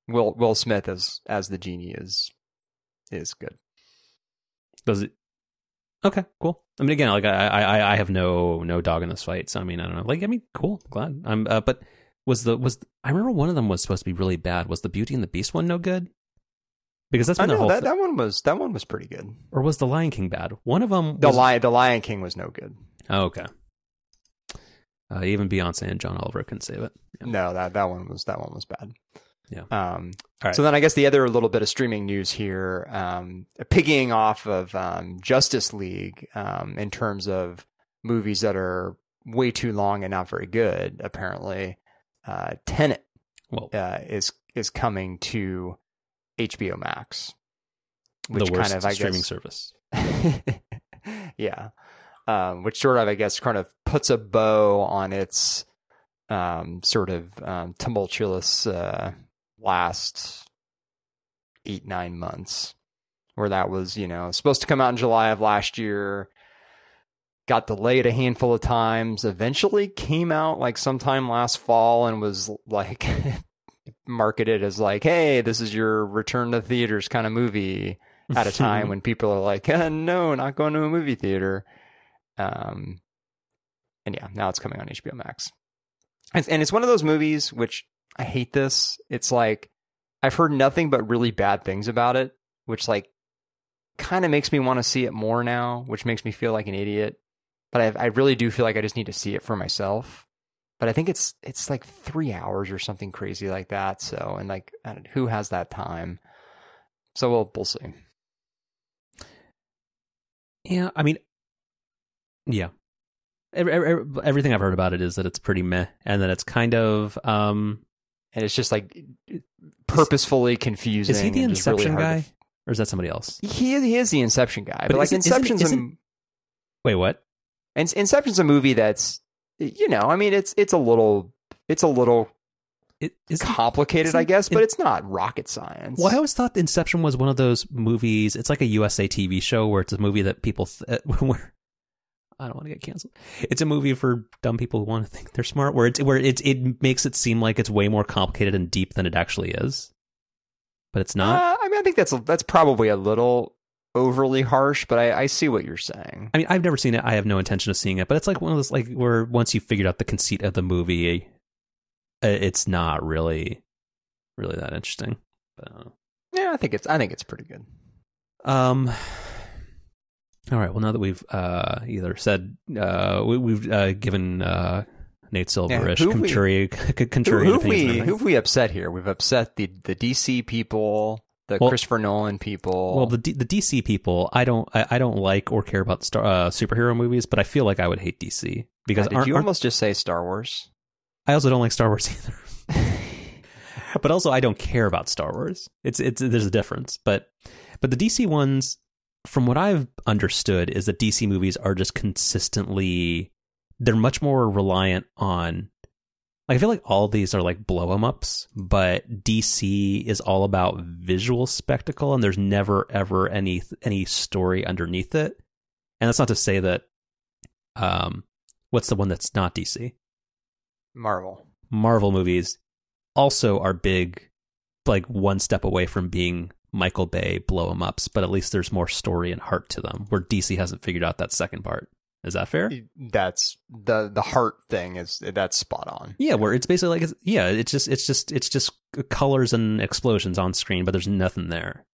Will Will Smith as as the genie is is good. Does it? Okay, cool. I mean, again, like I, I, I have no, no dog in this fight. So I mean, I don't know. Like, I mean, cool, glad. I'm, uh, but was the was I remember one of them was supposed to be really bad. Was the Beauty and the Beast one no good? Because that's I know whole. that, thi- that one was that one was pretty good. or was the Lion King bad? One of them. The was, Lion the Lion King was no good. Oh, okay. Uh, even Beyonce and John Oliver couldn't save it. Yeah. No, that that one was that one was bad. Yeah. Um, All right. So then I guess the other little bit of streaming news here, um, piggying off of um, Justice League um, in terms of movies that are way too long and not very good. Apparently, uh, Tenet uh, is is coming to HBO Max, the which worst kind of I streaming guess service. yeah. Um, which sort of, I guess, kind of puts a bow on its um, sort of um, tumultuous uh, last eight, nine months, where that was, you know, supposed to come out in July of last year, got delayed a handful of times, eventually came out like sometime last fall and was like marketed as like, hey, this is your return to theaters kind of movie at a time when people are like, eh, no, not going to a movie theater. Um, and yeah, now it's coming on HBO Max. And, and it's one of those movies which I hate this. It's like I've heard nothing but really bad things about it, which like kind of makes me want to see it more now, which makes me feel like an idiot. But I, I really do feel like I just need to see it for myself. But I think it's it's like three hours or something crazy like that. So and like I don't- who has that time? So we'll we'll see. Yeah, I mean, yeah. Every, every, everything I've heard about it is that it's pretty meh, and that it's kind of um. and it's just like purposefully confusing. Is he the just really Inception guy, to or is that somebody else? he he is the Inception guy, but, But like isn't- isn't- a, Wait, what? and Inception's a movie that's you know, I mean, it's it's a little it's a little It, is complicated, I guess, but it- it's not rocket science. Well, I always thought Inception was one of those movies. It's like a USA TV show where it's a movie that people th- where I don't want to get canceled. It's a movie for dumb people who want to think they're smart. Where it's where it's it makes it seem like it's way more complicated and deep than it actually is, but it's not. Uh, I mean, I think that's that's probably a little overly harsh, but I, I see what you're saying. I mean, I've never seen it. I have no intention of seeing it, but it's like one of those like where once you figured out the conceit of the movie, uh, it's not really, really that interesting. But, I. Yeah, I think it's I think it's pretty good. Um. All right. Well, now that we've uh, either said uh, we, we've uh, given uh, Nate Silverish who have we- contrary, Who, who have we who have we upset here? We've upset the the DC people, the Well- Christopher Nolan people. Well, the D- the DC people, I don't I, I don't like or care about star, uh, superhero movies, but I feel like I would hate DC because God, did aren't- you aren't- almost just say Star Wars? I also don't like Star Wars either. but also I don't care about Star Wars. It's it's there's a difference. But but the DC ones from what I've understood, is that DC movies are just consistently they're much more reliant on. I feel like all these are like blow em ups, but DC is all about visual spectacle, and there's never ever any any story underneath it. And that's not to say that. Um, what's the one that's not DC? Marvel. Marvel movies also are big, like one step away from being Michael Bay blow em ups, but at least there's more story and heart to them, where DC hasn't figured out that second part. Is that fair? That's the the heart thing is that's spot on. Yeah, where it's basically like it's, yeah, it's just it's just it's just colors and explosions on screen, but there's nothing there.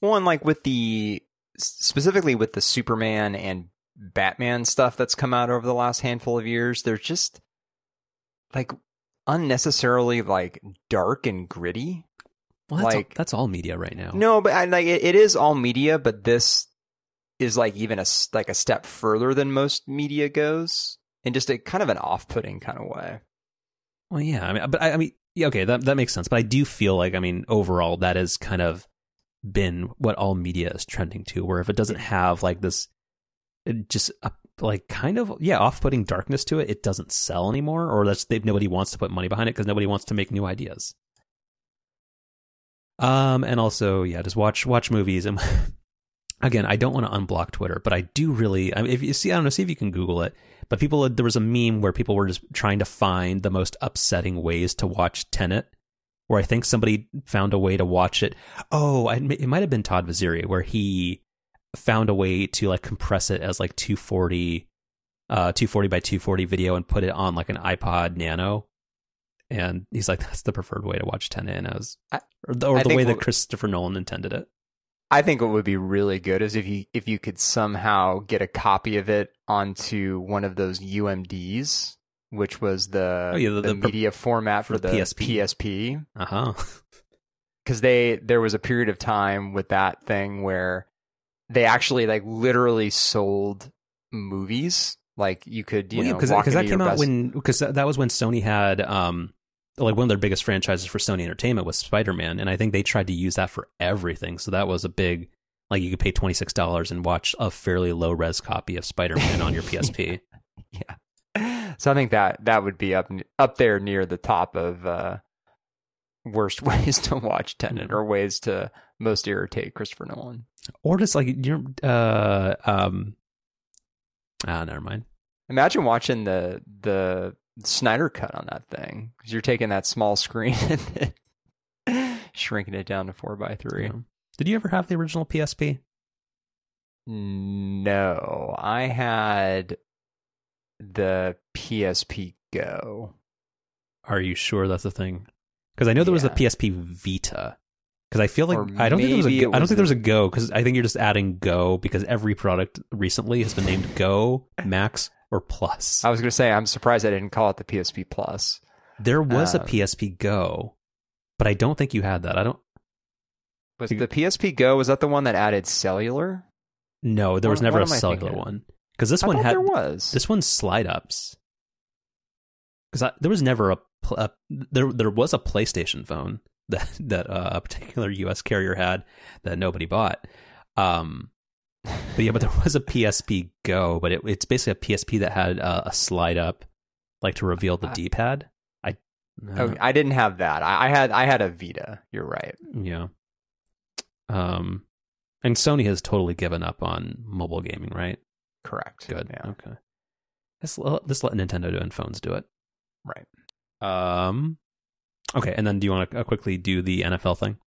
Well, and like with the specifically with the Superman and Batman stuff that's come out over the last handful of years, they're just like unnecessarily like dark and gritty. Well, that's, Like- all, that's all media right now. No, but I, like it, it is all media, but this is like even a like a step further than most media goes, in just a kind of an off-putting kind of way. Well, yeah, I mean, but I, I mean, yeah, okay, that that makes sense. But I do feel like, I mean, overall, that has kind of been what all media is trending to. Where if it doesn't have like this, it just uh, like kind of yeah, off-putting darkness to it, it doesn't sell anymore, or that's they, nobody wants to put money behind it because nobody wants to make new ideas. Um, and also, yeah, just watch watch movies. And again, I don't want to unblock Twitter, but I do really. I mean, if you see, I don't know, see if you can Google it. But people, there was a meme where people were just trying to find the most upsetting ways to watch Tenet. Where I think somebody found a way to watch it. Oh, it might have been Todd Vaziri, where he found a way to like compress it as like 240, uh, 240 by 240 video and put it on like an iPod Nano. And he's like, that's the preferred way to watch Tenet. And I was, I- or the, or the way that Christopher Nolan intended it. I think what would be really good is if you if you could somehow get a copy of it onto one of those UMDs, which was the Oh, yeah, the- the, the- media format for, for the PSP. PSP. Uh huh. because they there was a period of time with that thing where they actually like literally sold movies. Like you could, you well, know, because that came out best- when because that, that was when Sony had um like one of their biggest franchises for Sony Entertainment was Spider Man, and I think they tried to use that for everything. So that was a big like you could pay twenty six dollars and watch a fairly low res copy of Spider Man on your PSP. yeah. So I think that that would be up up there near the top of uh, worst ways to watch Tenet Yeah. or ways to most irritate Christopher Nolan. or just like you know, uh um ah never mind. Imagine watching the the Snyder cut on that thing because you're taking that small screen and shrinking it down to four by three. Yeah. Did you ever have the original PSP? No, I had the PSP Go. Are you sure that's a thing? Because I know there was a PSP Vita. Because I feel like Or I don't think there was a Go- I don't was think there was a Go because I think you're just adding Go because every product recently has been named Go, Max, or Plus. I was going to say I'm surprised I didn't call it the PSP Plus. There was a um, PSP Go, but I don't think you had that. I don't. Was the PSP Go was that the one that added cellular? No, there was What- never what a cellular one because this I one had there was. this one's slide ups. Because there was never a, a there there was a PlayStation phone that that uh, a particular U.S. carrier had that nobody bought. Um, but yeah, but there was a PSP Go, but it, it's basically a PSP that had uh, a slide up, like to reveal the Uh, D pad. I Oh, I didn't have that. I, I had I had a Vita. You're right. yeah. Um, and Sony has totally given up on mobile gaming, right? Correct. Good. Yeah. Okay. Let's, let's let Nintendo do and phones do it. Right. Um. Okay, and then do you want to uh, quickly do the NFL thing?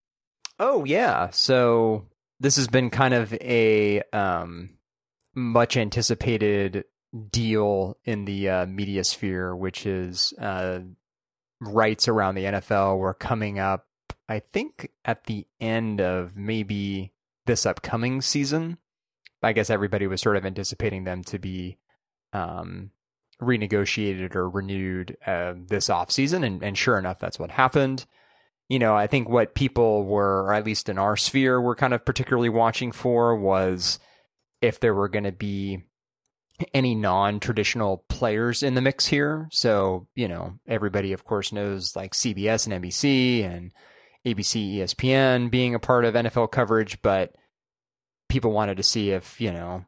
Oh yeah. So this has been kind of a um, much anticipated deal in the uh, media sphere, which is uh, rights around the NFL were coming up. I think at the end of maybe this upcoming season. I guess everybody was sort of anticipating them to be um, renegotiated or renewed uh, this offseason. And, and sure enough, that's what happened. You know, I think what people were, or at least in our sphere, were kind of particularly watching for was if there were going to be any non traditional players in the mix here. So, you know, everybody, of course, knows like CBS and NBC and ABC, ESPN being a part of NFL coverage, but people wanted to see if you know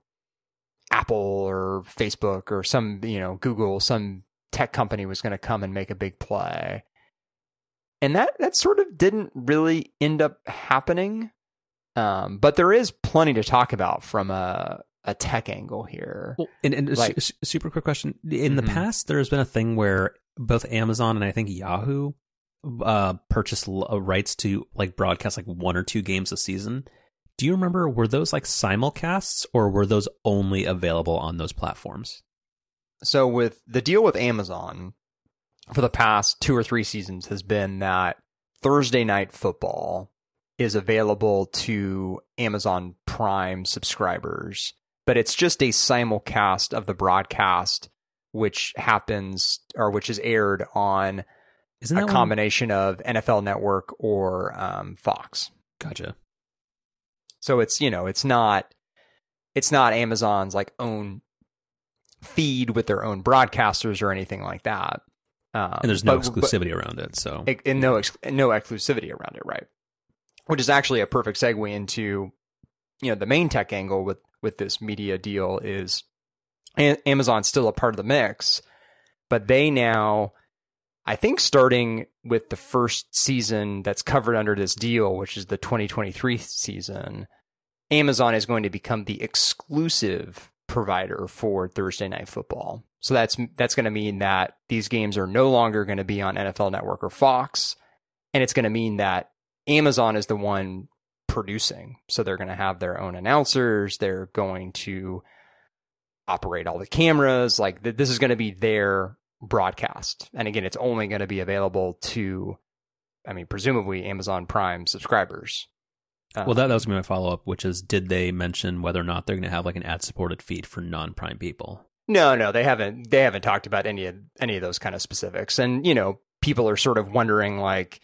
Apple or Facebook or some you know Google, some tech company was going to come and make a big play, and that that sort of didn't really end up happening. Um, but there is plenty to talk about from a a tech angle here. Well, and, and Like- a su- super quick question: In the Mhm. past, there's been a thing where both Amazon and I think Yahoo uh, purchased l- uh, rights to like broadcast like one or two games a season. Do you remember? Were those like simulcasts, or were those only available on those platforms? So with the deal with Amazon for the past two or three seasons has been that Thursday night football is available to Amazon Prime subscribers, but it's just a simulcast of the broadcast which happens or which is aired on Isn't a that one- combination of NFL Network or um, Fox. Gotcha. So it's you know it's not it's not Amazon's like own feed with their own broadcasters or anything like that. Um, And there's no but- but- exclusivity around it, so and no ex- no exclusivity around it, right? Which is actually a perfect segue into you know the main tech angle with with this media deal is A- Amazon's still a part of the mix, but they now I think starting with the first season that's covered under this deal, which is the 2023 season, Amazon is going to become the exclusive provider for Thursday night football. So that's that's going to mean that these games are no longer going to be on NFL Network or Fox, and it's going to mean that Amazon is the one producing. So they're going to have their own announcers. They're going to operate all the cameras. Like th- this is going to be their broadcast. And again, it's only going to be available to, I mean, presumably Amazon Prime subscribers. Uh, well, that, that was gonna be my follow up, which is did they mention whether or not they're going to have like an ad supported feed for non Prime people? No, no, they haven't. They haven't talked about any of any of those kind of specifics. And you know, people are sort of wondering like,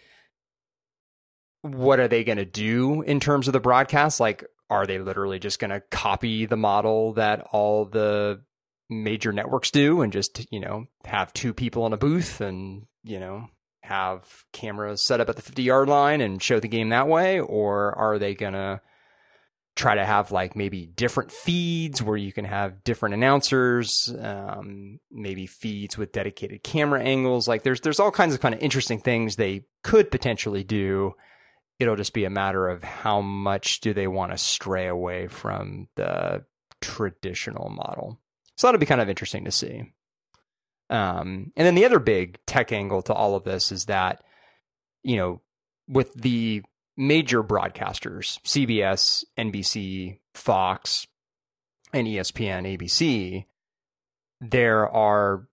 what are they going to do in terms of the broadcast? Like, are they literally just going to copy the model that all the major networks do, and just you know have two people in a booth and you know have cameras set up at the fifty yard line and show the game that way, or are they going to try to have like maybe different feeds where you can have different announcers, um, maybe feeds with dedicated camera angles. Like there's there's all kinds of kind of interesting things they could potentially do. It'll just be a matter of how much do they want to stray away from the traditional model. So that'll be kind of interesting to see. Um, and then the other big tech angle to all of this is that, you know, with the major broadcasters, CBS, NBC, Fox, and ESPN, ABC, there are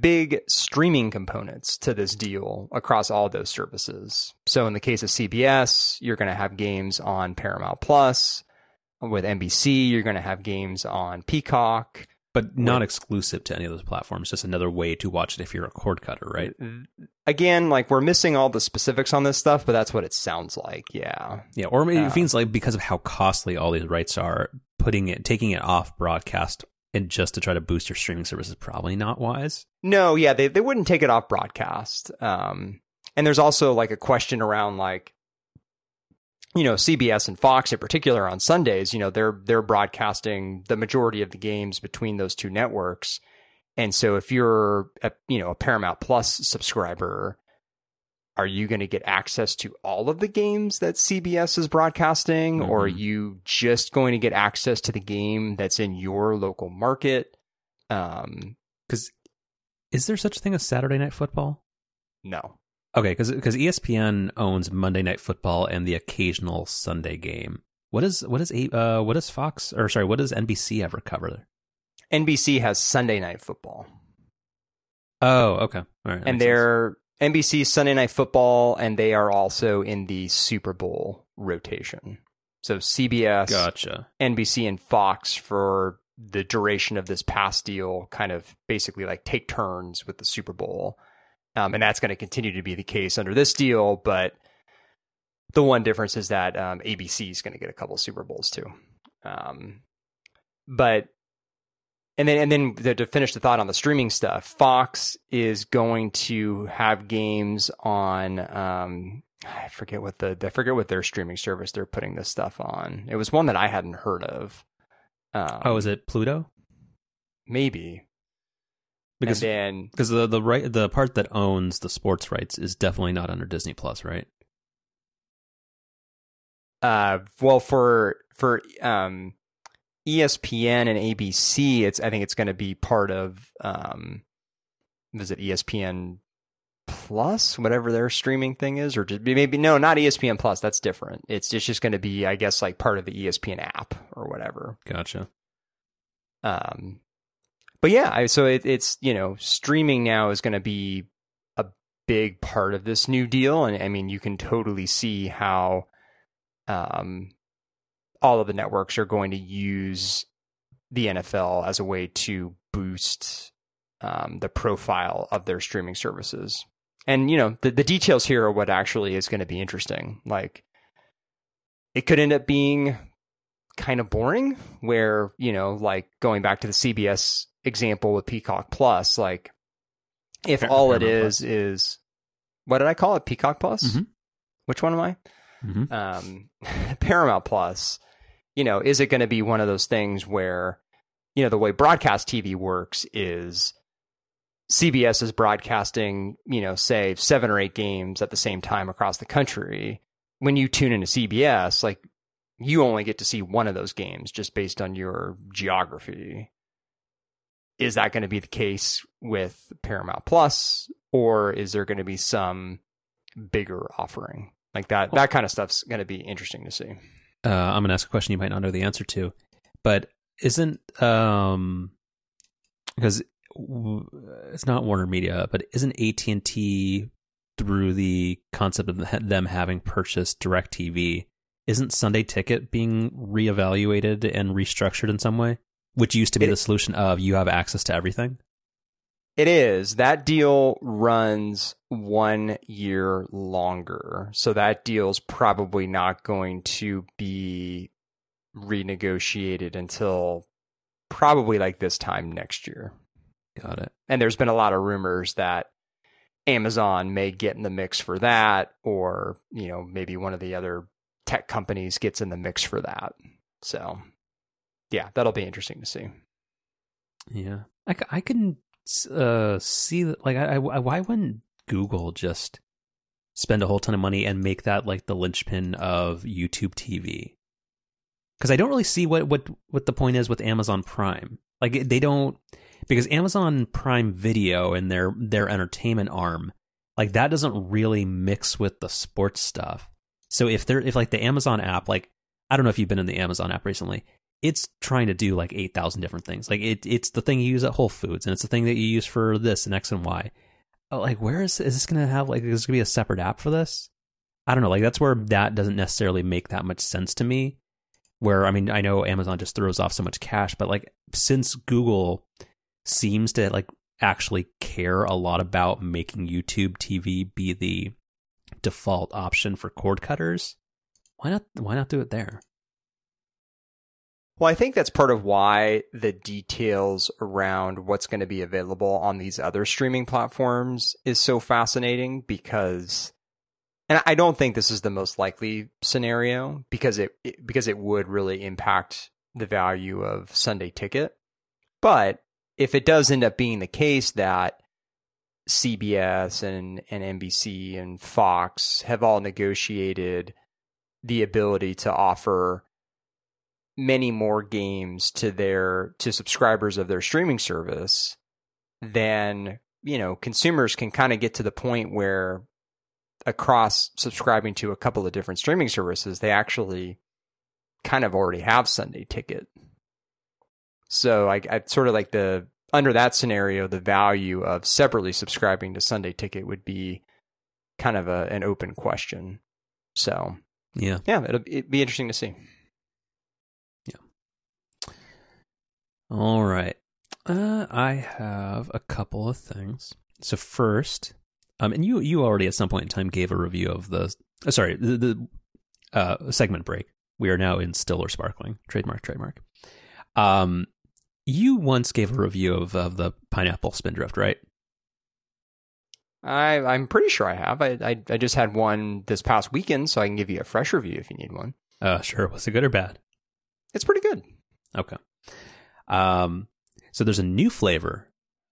big streaming components to this deal across all those services. So in the case of CBS, you're going to have games on Paramount Plus. With NBC, you're going to have games on Peacock. But not exclusive to any of those platforms, just another way to watch it if you're a cord cutter, right? Again, like we're missing all the specifics on this stuff, but that's what it sounds like. Yeah. Yeah, or maybe Yeah. it feels like because of how costly all these rights are, putting it, taking it off broadcast, and just to try to boost your streaming service is probably not wise. No, yeah, they they wouldn't take it off broadcast. Um, and there's also like a question around like, you know, CBS and Fox in particular on Sundays. You know, they're they're broadcasting the majority of the games between those two networks. And so if you're a you know a Paramount Plus subscriber, are you going to get access to all of the games that CBS is broadcasting, or are Mhm. you just going to get access to the game that's in your local market? Um, Because is there such a thing as Saturday Night Football? no. Okay, because ESPN owns Monday Night Football and the occasional Sunday game. What is what is uh, what does Fox or sorry what does NBC ever cover? NBC has Sunday Night Football, Oh, okay, all right, and they're NBC Sunday Night Football, and they are also in the Super Bowl rotation. So CBS, gotcha. NBC, and Fox for the duration of this past deal, kind of basically like take turns with the Super Bowl, um, and that's going to continue to be the case under this deal. But the one difference is that um, ABC is going to get a couple Super Bowls too. Um, but and then and then the, to finish the thought on the streaming stuff, Fox is going to have games on um, I forget what the I forget what their streaming service they're putting this stuff on. It was one that I hadn't heard of. Um, oh, is it Pluto? maybe Because and then because the the right the part that owns the sports rights is definitely not under Disney Plus, right? uh well for for um ESPN and ABC it's I think it's going to be part of um was it ESPN Plus whatever their streaming thing is or just maybe no not ESPN Plus that's different it's just, just going to be I guess like part of the ESPN app or whatever Gotcha. um but yeah I, so it, it's you know streaming now is going to be a big part of this new deal. And i mean you can totally see how um all of the networks are going to use the nfl as a way to boost um, the profile of their streaming services. And you know the, the details here are what actually is going to be interesting. Like it could end up being kind of boring where you know like going back to the cbs example with peacock plus like if all it is is what did i call it peacock plus Mhm. which one am i Mhm. um paramount plus you know is it going to be one of those things where you know the way broadcast tv works is cbs is broadcasting you know say seven or eight games at the same time across the country when you tune into cbs like you only get to see one of those games just based on your geography. Is that going to be the case with Paramount Plus, or is there going to be some bigger offering like that? That kind of stuff's going to be interesting to see. Uh, I'm gonna ask a question you might not know the answer to, but isn't um because it's not Warner Media, but isn't AT and T through the concept of them having purchased Directv? Isn't Sunday Ticket being reevaluated and restructured in some way? Which used to be It- the solution of you have access to everything. It is. That deal runs one year longer. So that deal's probably not going to be renegotiated until probably like this time next year. Got it. and there's been a lot of rumors that Amazon may get in the mix for that, or you know maybe one of the other tech companies gets in the mix for that. So, yeah, that'll be interesting to see. Yeah, I, I can uh, see that. Like, I, I why wouldn't Google just spend a whole ton of money and make that like the linchpin of YouTube TV? Because I don't really see what what what the point is with Amazon Prime. Like, they don't because Amazon Prime Video and their their entertainment arm, like that doesn't really mix with the sports stuff. So if they're if like the Amazon app, like I don't know if you've been in the Amazon app recently, it's trying to do like 8,000 different things. Like it, it's the thing you use at Whole Foods and it's the thing that you use for this and X and Y. Uh, Like, where is, is this going to have, like, is this going to be a separate app for this? I don't know. Like, that's where that doesn't necessarily make that much sense to me. Where, I mean, I know Amazon just throws off so much cash, but like, since Google seems to like actually care a lot about making YouTube TV be the default option for cord cutters, why not, why not do it there? Well, I think that's part of why the details around what's going to be available on these other streaming platforms is so fascinating because and I don't think this is the most likely scenario because it, it because it would really impact the value of Sunday Ticket. But if it does end up being the case that CBS and, and NBC and Fox have all negotiated the ability to offer many more games to their to subscribers of their streaming service, then you know consumers can kind of get to the point where across subscribing to a couple of different streaming services, they actually kind of already have Sunday Ticket. So I, I sort of like the under that scenario, the value of separately subscribing to Sunday Ticket would be kind of a, an open question. So Yeah. yeah, it'll, it'd be interesting to see. All right. Uh, I have a couple of things. So first, um, and you you already at some point in time gave a review of the uh, sorry the, the uh segment break. We are now in still or sparkling trademark trademark. Um, you once gave a review of of the pineapple spindrift, right? I, I'm pretty sure I have. I, I I just had one this past weekend, so I can give you a fresh review if you need one. Uh, sure. Was it good or bad? It's pretty good. Okay. Um, so there's a new flavor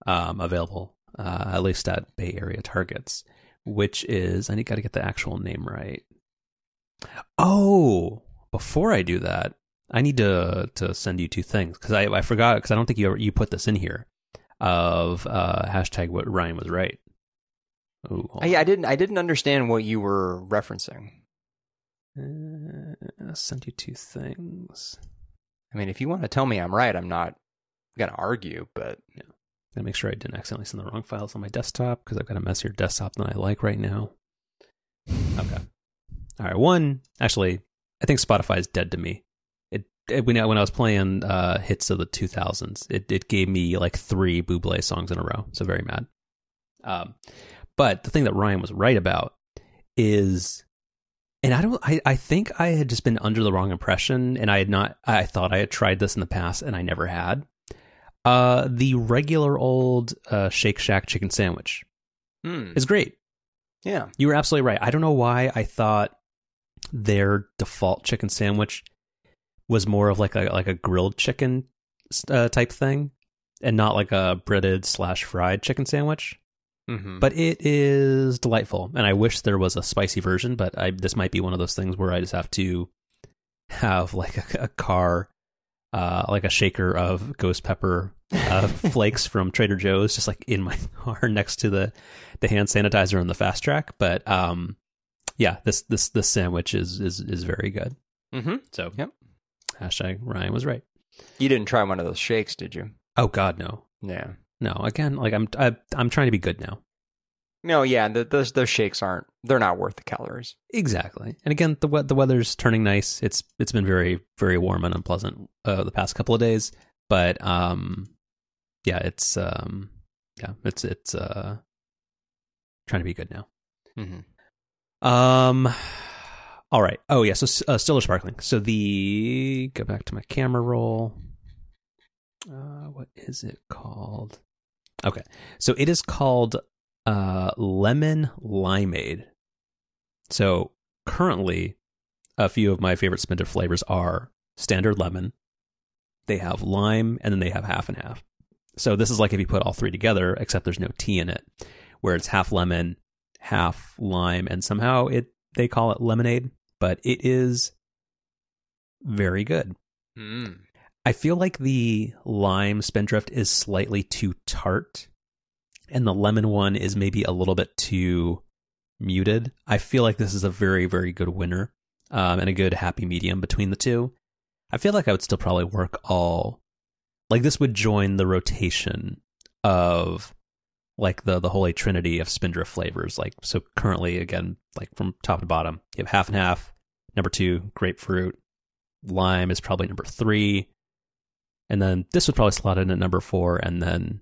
um, available, uh, at least at Bay Area Targets, which is I need got to get the actual name right. Oh, before I do that, I need to to send you two things because I, I forgot because I don't think you ever, you put this in here of uh, hashtag what Ryan was right. Ooh, I, I didn't I didn't understand what you were referencing. Uh, I'll send you two things. I mean, if you want to tell me I'm right, I'm not gonna argue. But Gotta make sure I didn't accidentally send the wrong files on my desktop because I've got a messier desktop than I like right now. Okay. All right. One, actually, I think Spotify is dead to me. It, it when I, when I was playing uh, hits of the 2000s, it it gave me like three Buble songs in a row. So very mad. Um, but the thing that Ryan was right about is, and I don't, I I think I had just been under the wrong impression, and I had not. I thought I had tried this in the past, and I never had. Uh, the regular old uh, Shake Shack chicken sandwich hmm, is great. yeah, You were absolutely right. I don't know why I thought their default chicken sandwich was more of like a like a grilled chicken uh, type thing, and not like a breaded slash fried chicken sandwich. Mm-hmm. But it is delightful, and I wish there was a spicy version. But I this might be one of those things where I just have to have like a, a car, uh, like a shaker of ghost pepper uh, flakes from Trader Joe's, just like in my car next to the the hand sanitizer on the fast track. But um, yeah, this this this sandwich is is is very good. mm-hmm. So Yep. hashtag Ryan was right. you didn't try one of those shakes, did you? Oh God, no, Yeah. No. Again, like I'm I, I'm trying to be good now. No, yeah, the, those those shakes aren't. They're not worth the calories. Exactly. And again, the the weather's turning nice. It's it's been very very warm and unpleasant uh, the past couple of days, but um yeah, it's um yeah, it's it's uh trying to be good now. Mm-hmm. Um all right. Oh yeah, so uh, still sparkling. So the go back to my camera roll. Uh what is it called? Okay. So it is called uh lemon limeade. So currently a few of my favorite Spindrift flavors are standard lemon. They have lime and then they have half and half. So this is like if you put all three together except there's no tea in it where it's half lemon, half lime and somehow it they call it lemonade, but it is very good. Mm. I feel like the lime spindrift is slightly too tart, and the lemon one is maybe a little bit too muted. I feel like this is a very, very good winner um, and a good happy medium between the two. I feel like I would still probably work all like this would join the rotation of like the the holy trinity of spindrift flavors. Like so, currently again, like from top to bottom, you have half and half. Number two, grapefruit. Lime is probably number three. And then this would probably slot in at number four, and then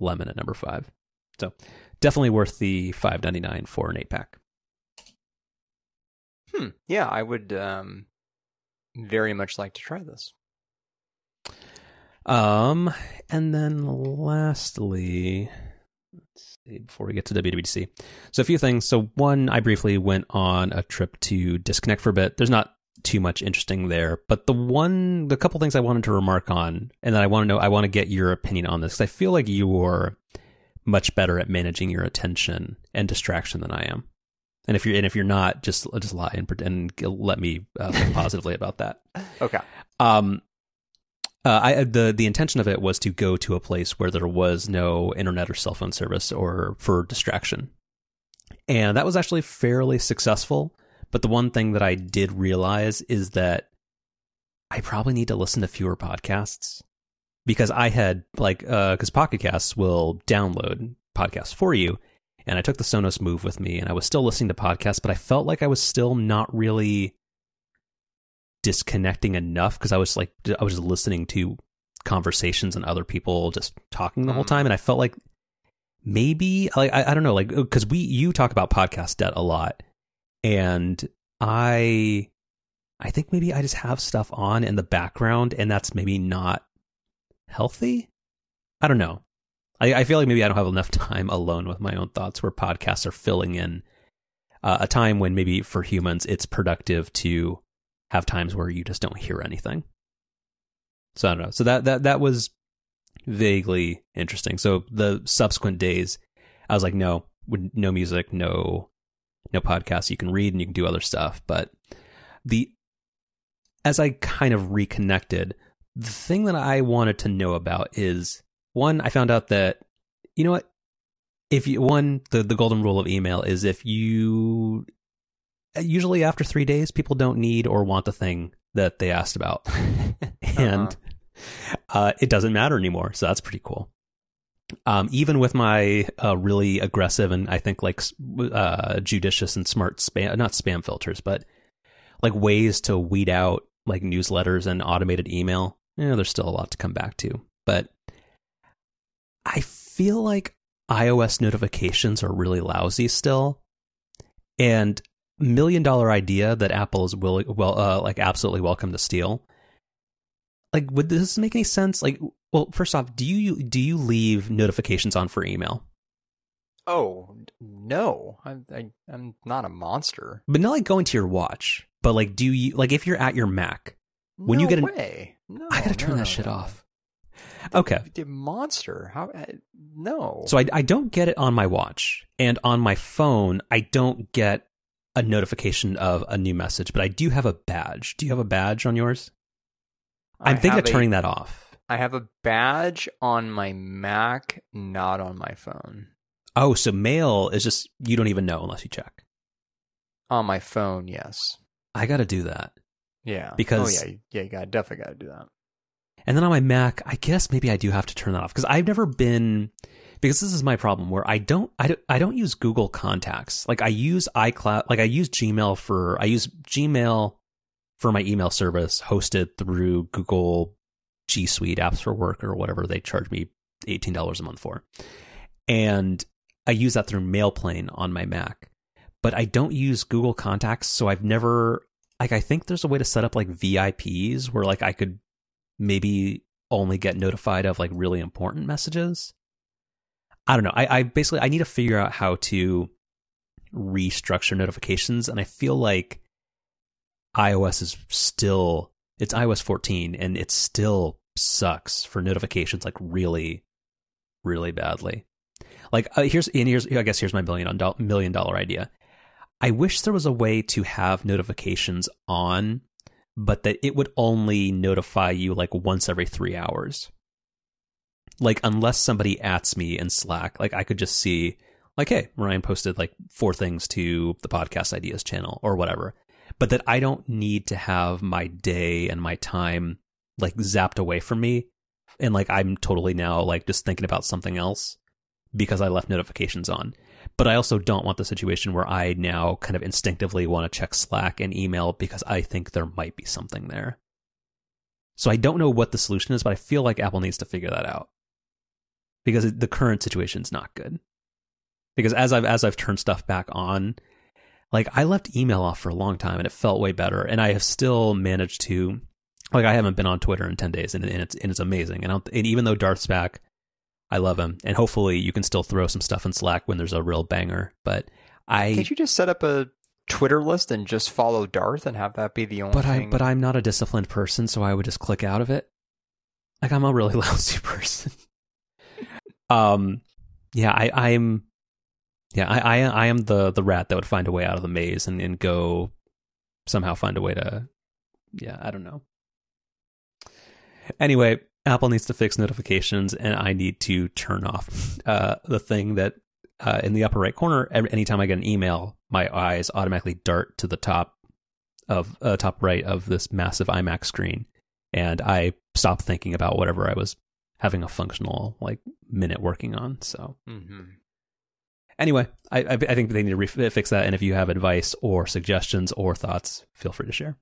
lemon at number five. So definitely worth the five ninety nine for an eight pack. Hmm. Yeah, I would um, very much like to try this. Um, and then lastly, let's see, before we get to WWDC, so a few things. So one, I briefly went on a trip to disconnect for a bit. There's not too much interesting there, but the one, the couple things I wanted to remark on, and then I want to know, I want to get your opinion on this because I feel like you're much better at managing your attention and distraction than I am. And if you're and if you're not, just just lie and pretend. Let me uh, think positively about that. Okay. Um, uh, I the the intention of it was to go to a place where there was no internet or cell phone service or for distraction, and that was actually fairly successful. But the one thing that I did realize is that I probably need to listen to fewer podcasts because I had like because Pocket Casts will download podcasts for you, and I took the Sonos Move with me, and I was still listening to podcasts, but I felt like I was still not really disconnecting enough because I was like I was just listening to conversations and other people just talking the whole Mm. time, and I felt like maybe like I, I don't know like because we you talk about podcast debt a lot, and I I think maybe I just have stuff on in the background, and that's maybe not healthy. I don't know. I, I feel like maybe I don't have enough time alone with my own thoughts where podcasts are filling in uh, a time when maybe for humans it's productive to have times where you just don't hear anything. So I don't know. So that that that was vaguely interesting. So the subsequent days, I was like, no, no music, no no podcast. You can read and you can do other stuff, but the as I kind of reconnected, the thing that I wanted to know about is one, I found out that you know what? If you one, the the golden rule of email is if you usually after three days, people don't need or want the thing that they asked about, and uh-huh. uh, it doesn't matter anymore. So that's pretty cool. Um, even with my uh, really aggressive and I think like uh, judicious and smart spam, not spam filters, but like ways to weed out like newsletters and automated email, you know, there's still a lot to come back to. But I feel like iOS notifications are really lousy still. And million dollar idea that Apple is willing, well, uh, like absolutely welcome to steal. Like, would this make any sense? Like, well, first off, do you do you leave notifications on for email? Oh no, I'm I, am i am not a monster. But not like going to your watch. But like, do you like if you're at your Mac when no you get an? Way. No, I gotta turn no, that shit off. Okay. The monster. How? uh, No. So I, I don't get it on my watch, and on my phone, I don't get a notification of a new message. But I do have a badge. Do you have a badge on yours? I'm I thinking of have a- turning that off. I have a badge on my Mac, not on my phone. Oh, so mail is just you don't even know unless you check. On my phone, yes. I got to do that. Yeah. Oh, because- oh yeah, yeah, you got definitely got to do that. And then on my Mac, I guess maybe I do have to turn that off because I've never been because this is my problem where I don't I don't I don't use Google Contacts. Like I use iCloud, like I use Gmail for I use Gmail for my email service hosted through Google G Suite apps for work or whatever they charge me $18 a month for. And I use that through Mailplane on my Mac. But I don't use Google Contacts, so I've never like I think there's a way to set up like VIPs where like I could maybe only get notified of like really important messages. I don't know. I, I basically I need to figure out how to restructure notifications, and I feel like iOS is still it's iOS 14, and it still sucks for notifications like really, really badly. Like uh, here's and here's I guess here's my million do- million dollar idea. I wish there was a way to have notifications on but that it would only notify you like once every three hours. Like, unless somebody ats me in Slack, like I could just see, like, hey, Ryan posted like four things to the podcast ideas channel or whatever. But that I don't need to have my day and my time like zapped away from me. And like, I'm totally now like just thinking about something else because I left notifications on. But I also don't want the situation where I now kind of instinctively want to check Slack and email because I think there might be something there. So I don't know what the solution is, but I feel like Apple needs to figure that out because the current situation is not good. Because as I've as I've turned stuff back on, like I left email off for a long time and it felt way better, and I have still managed to, like I haven't been on Twitter in ten days, and, and it's and it's amazing. And, and even though Darth's back, I love him, and hopefully you can still throw some stuff in Slack when there's a real banger. But I, Can't you just set up a Twitter list and just follow Darth and have that be the only but I, but I'm not a disciplined person, so I would just click out of it. Like I'm a really lousy person. um, yeah, I, I'm, yeah, I, I, I am the the rat that would find a way out of the maze and and go somehow find a way to, yeah, I don't know. Anyway, Apple needs to fix notifications, and I need to turn off uh, the thing that uh, in the upper right corner. Anytime I get an email, my eyes automatically dart to the top of uh, top right of this massive iMac screen, and I stop thinking about whatever I was having a functional like minute working on. So Mhm. Anyway, I I, I think they need to re- fix that. And if you have advice or suggestions or thoughts, feel free to share.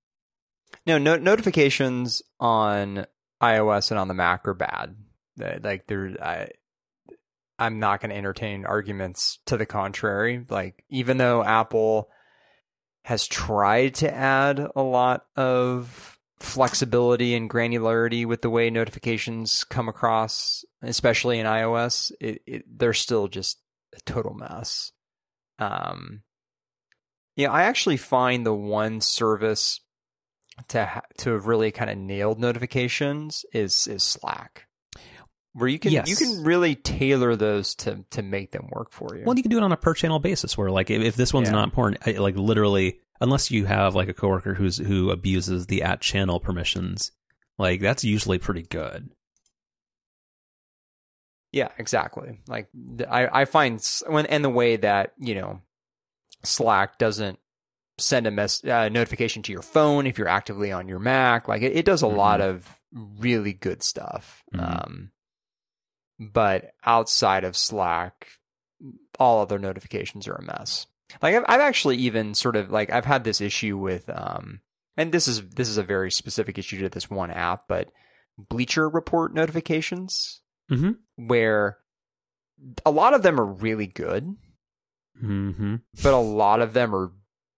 No, no notifications on iOS and on the Mac are bad. Like they're I I'm not going to entertain arguments to the contrary. Like even though Apple has tried to add a lot of flexibility and granularity with the way notifications come across especially in iOS, it, it they're still just a total mess. Um, yeah, I actually find the one service to ha- to have really kind of nailed notifications is is Slack, where you can Yes. you can really tailor those to to make them work for you. Well, you can do it on a per channel basis where like if, if this one's Yeah. not important, I- like literally, unless you have like a coworker who's who abuses the at channel permissions, like that's usually pretty good. Yeah, exactly. Like I, I find when and the way that you know Slack doesn't send a mess uh, notification to your phone if you're actively on your Mac. Like it, it does a lot of really good stuff. Mhm. Um, but outside of Slack, all other notifications are a mess. Like I've, I've actually even sort of like I've had this issue with um, and this is this is a very specific issue to this one app, but Bleacher Report notifications Mm-hmm. where a lot of them are really good, Mm-hmm. but a lot of them are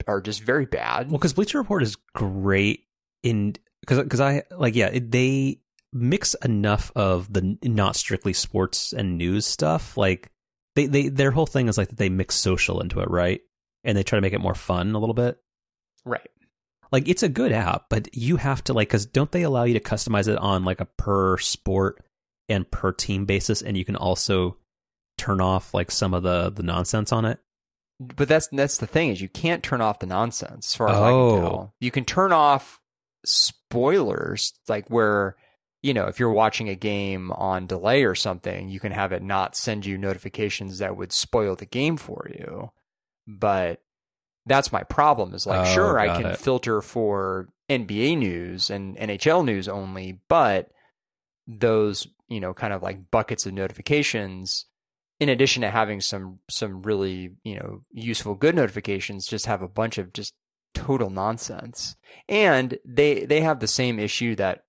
are just very bad. Well, because Bleacher Report is great in because because I like yeah it, they mix enough of the not strictly sports and news stuff. Like they they their whole thing is like that they mix social into it, right? And they try to make it more fun a little bit. Right. Like it's a good app, but you have to like because don't they allow you to customize it on like a per sport and per team basis, and you can also turn off like some of the the nonsense on it. But that's that's the thing is you can't turn off the nonsense as far as I Oh. can tell. You can turn off spoilers like where you know if you're watching a game on delay or something, you can have it not send you notifications that would spoil the game for you. But that's my problem is like Oh, sure I can it. filter for NBA news and NHL news only, but those, you know, kind of like buckets of notifications in addition to having some some really, you know, useful good notifications just have a bunch of just total nonsense. And they they have the same issue that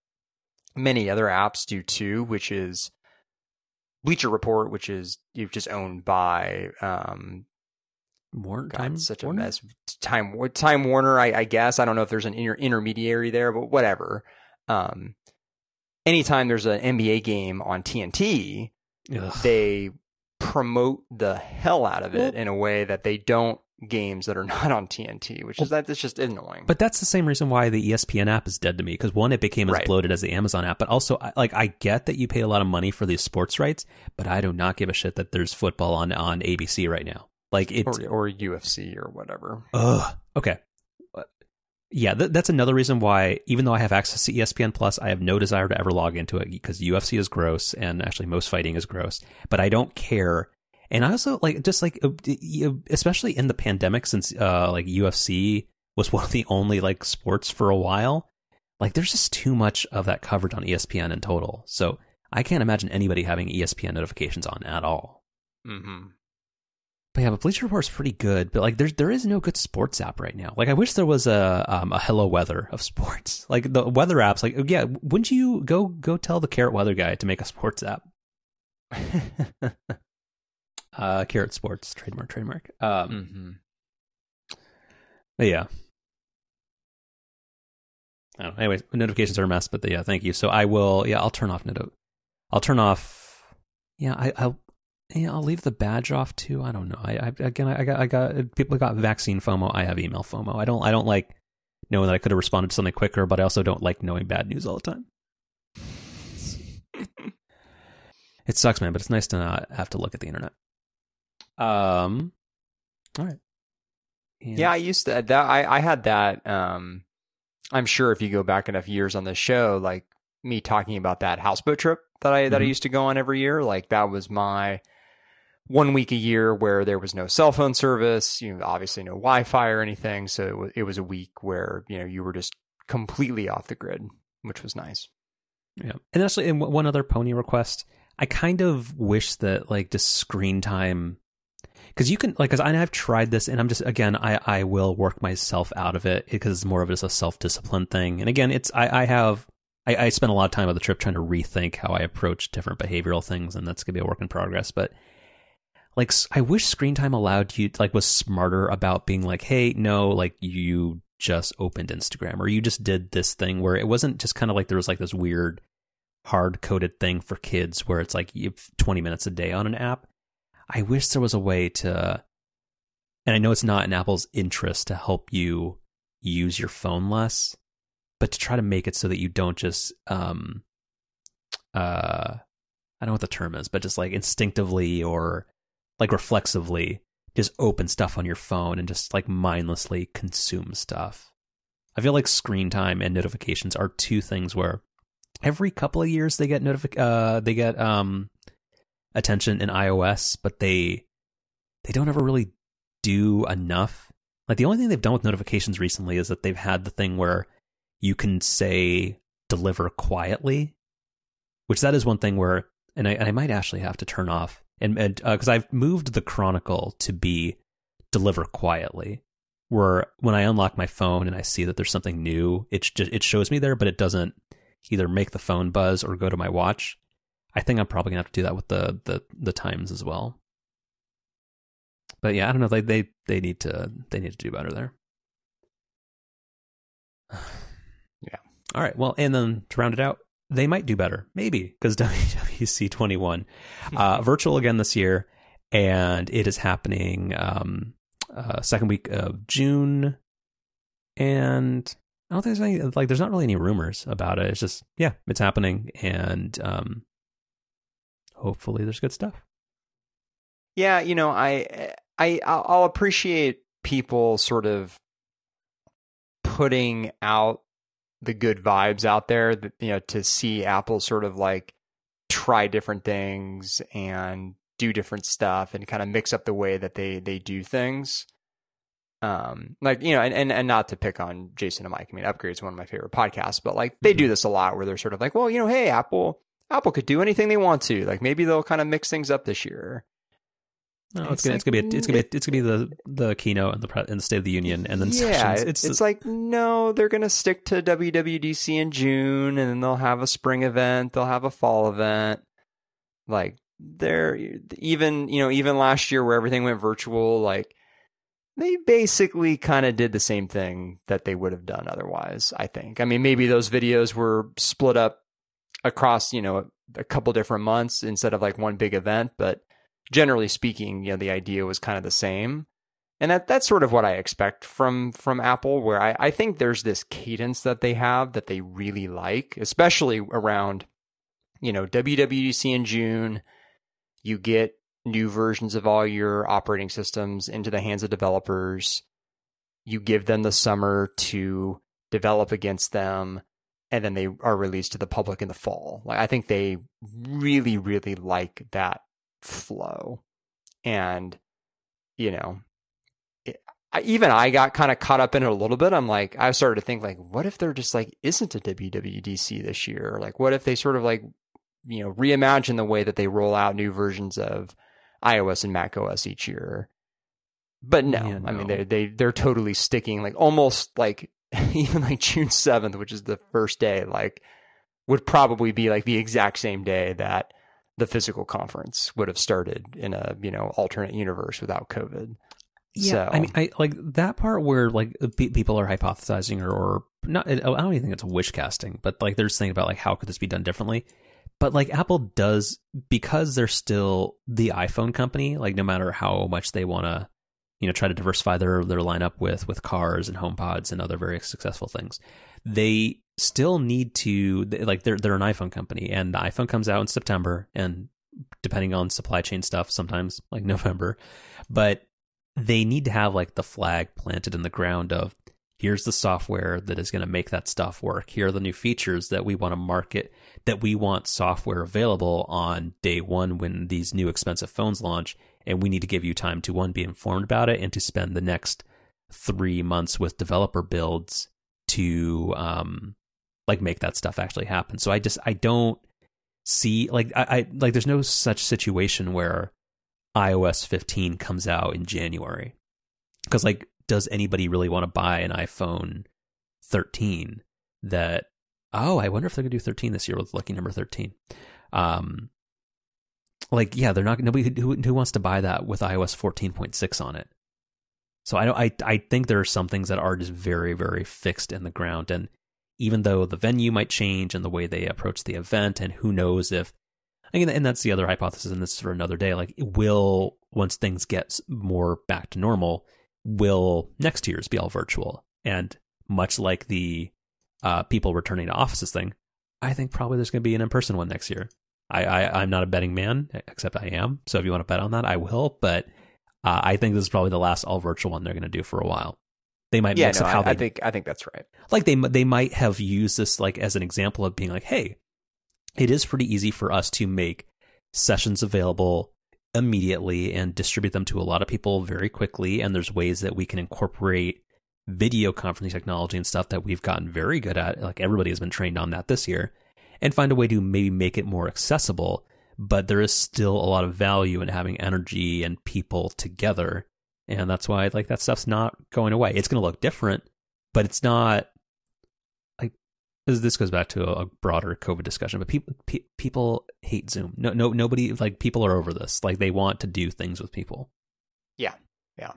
many other apps do too, which is Bleacher Report, which is you've just owned by um, More God, time, such a Warner? mess. Time Time Warner, I, I guess. I don't know if there's an inter- intermediary there, but whatever. Um, anytime there's an NBA game on TNT, Ugh. they promote the hell out of it in a way that they don't games that are not on TNT, which is that that's just annoying. But that's the same reason why the ESPN app is dead to me. Because one, it became as Right. bloated as the Amazon app, but also, like, I get that you pay a lot of money for these sports rights, but I do not give a shit that there's football on on ABC right now. Like it's or, or UFC or whatever. ugh. Okay. Yeah, th- that's another reason why, even though I have access to ESPN Plus, I have no desire to ever log into it because UFC is gross, and actually most fighting is gross. But I don't care, and I also like just like uh, especially in the pandemic, since uh, like UFC was one of the only like sports for a while. Like, there's just too much of that coverage on ESPN in total. So I can't imagine anybody having ESPN notifications on at all. Mm-hmm. But yeah, but Bleacher Report is pretty good. But like, there's there is no good sports app right now. Like, I wish there was a um, a Hello Weather of sports. Like the weather apps. Like, yeah, wouldn't you go go tell the Carrot Weather guy to make a sports app? Uh, Carrot Sports trademark trademark. Um, mm-hmm. but yeah. I don't know. Anyways, notifications are a mess, but yeah, thank you. So I will. Yeah, I'll turn off noto. I'll turn off. Yeah, I, I'll. Yeah, I'll leave the badge off too. I don't know. I, I again, I got, I got people got vaccine FOMO. I have email FOMO. I don't, I don't like knowing that I could have responded to something quicker, but I also don't like knowing bad news all the time. It sucks, man, but it's nice to not have to look at the internet. Um, all right. And- Yeah, I used to that. I I had that. Um, I'm sure if you go back enough years on the show, like me talking about that houseboat trip that I that I Mhm. used to go on every year, like that was my one week a year where there was no cell phone service, you know, obviously no Wi-Fi or anything. So it was, it was a week where you know you were just completely off the grid, which was nice. Yeah, and actually, and one other pony request. I kind of wish that like just screen time, because you can like, because I've tried this, and I'm just again, I I will work myself out of it because it's more of just a self discipline thing. And again, it's I I have I, I spent a lot of time on the trip trying to rethink how I approach different behavioral things, and that's gonna be a work in progress. But like, I wish screen time allowed you like was smarter about being like, hey, no, like you just opened Instagram or you just did this thing where it wasn't just kind of like there was like this weird hard coded thing for kids where it's like you have 20 minutes a day on an app. I wish there was a way to, and I know it's not in Apple's interest to help you use your phone less, but to try to make it so that you don't just, um, uh, I don't know what the term is, but just like instinctively or like reflexively just open stuff on your phone and just like mindlessly consume stuff. I feel like screen time and notifications are two things where every couple of years they get notific uh they get um attention in iOS, but they they don't ever really do enough. Like the only thing they've done with notifications recently is that they've had the thing where you can say deliver quietly, which that is one thing where and I, and I might actually have to turn off and because uh, I've moved the Chronicle to be deliver quietly, where when I unlock my phone and I see that there's something new, it just it shows me there, but it doesn't either make the phone buzz or go to my watch. I think I'm probably gonna have to do that with the the the times as well. But yeah, I don't know. They they they need to they need to do better there. yeah. All right. Well, and then to round it out, they might do better, maybe, because WWDC 21 uh, virtual again this year, and it is happening um, uh, second week of June, and I don't think there's any like there's not really any rumors about it. It's just yeah, it's happening, and um, hopefully there's good stuff. Yeah, you know, I I I'll appreciate people sort of putting out the good vibes out there that you know to see Apple sort of like try different things and do different stuff and kind of mix up the way that they they do things. Um, like you know, and, and and not to pick on Jason and Mike. I mean, Upgrade is one of my favorite podcasts, but like they do mm-hmm. this a lot where they're sort of like, well, you know, hey, Apple, Apple could do anything they want to. Like maybe they'll kind of mix things up this year. No, it's, it's, gonna, like, it's gonna be it's gonna be it's gonna be the the keynote and the pre- and the State of the Union and then yeah, sessions. It's, it's like no, they're gonna stick to WWDC in June and then they'll have a spring event, they'll have a fall event. Like they're even you know even last year where everything went virtual, like they basically kind of did the same thing that they would have done otherwise. I think. I mean, maybe those videos were split up across you know a couple different months instead of like one big event, but generally speaking, you know, the idea was kind of the same. And that that's sort of what I expect from from Apple, where I, I think there's this cadence that they have that they really like, especially around, you know, WWDC in June. You get new versions of all your operating systems into the hands of developers. You give them the summer to develop against them, and then they are released to the public in the fall. Like I think they really, really like that flow. And, you know, it, I, even I got kind of caught up in it a little bit. I'm like, I started to think like, what if there just like isn't a WWDC this year? Or like, what if they sort of like, you know, reimagine the way that they roll out new versions of iOS and Mac OS each year? But no, yeah, no. I mean, they they they're totally sticking like almost like even like June seventh, which is the first day, like would probably be like the exact same day that the physical conference would have started in a you know alternate universe without COVID. Yeah, so. I mean, I like that part where like people are hypothesizing or, or not. I don't even think it's wish casting, but like they're saying about like how could this be done differently. But like Apple does because they're still the iPhone company. Like no matter how much they want to, you know, try to diversify their their lineup with with cars and HomePods and other very successful things, they still need to like they're they're an iPhone company and the iPhone comes out in September and depending on supply chain stuff sometimes like November. But they need to have like the flag planted in the ground of here's the software that is going to make that stuff work. Here are the new features that we want to market that we want software available on day 1 when these new expensive phones launch and we need to give you time to one be informed about it and to spend the next 3 months with developer builds to um, like make that stuff actually happen. So I just I don't see like I, I like there's no such situation where iOS 15 comes out in January. Because like does anybody really want to buy an iPhone 13 that oh I wonder if they're gonna do 13 this year with lucky number 13 um like yeah they're not nobody who, who wants to buy that with iOS 14.6 on it? So I don't I I think there are some things that are just very very fixed in the ground and even though the venue might change and the way they approach the event, and who knows if, again, and that's the other hypothesis, and this is for another day. Like, will once things get more back to normal, will next year's be all virtual? And much like the uh, people returning to offices thing, I think probably there's going to be an in person one next year. I, I I'm not a betting man, except I am. So if you want to bet on that, I will. But uh, I think this is probably the last all virtual one they're going to do for a while. They might Yeah, mix no, up how I, they I think I think that's right. like they they might have used this like as an example of being like, hey, it is pretty easy for us to make sessions available immediately and distribute them to a lot of people very quickly. And there's ways that we can incorporate video conferencing technology and stuff that we've gotten very good at. Like everybody has been trained on that this year, and find a way to maybe make it more accessible. But there is still a lot of value in having energy and people together. And that's why like that stuff's not going away. It's going to look different, but it's not like this, goes back to a, a broader COVID discussion. But people pe- people hate Zoom. No, no, nobody like people are over this. Like they want to do things with people. Yeah, yeah.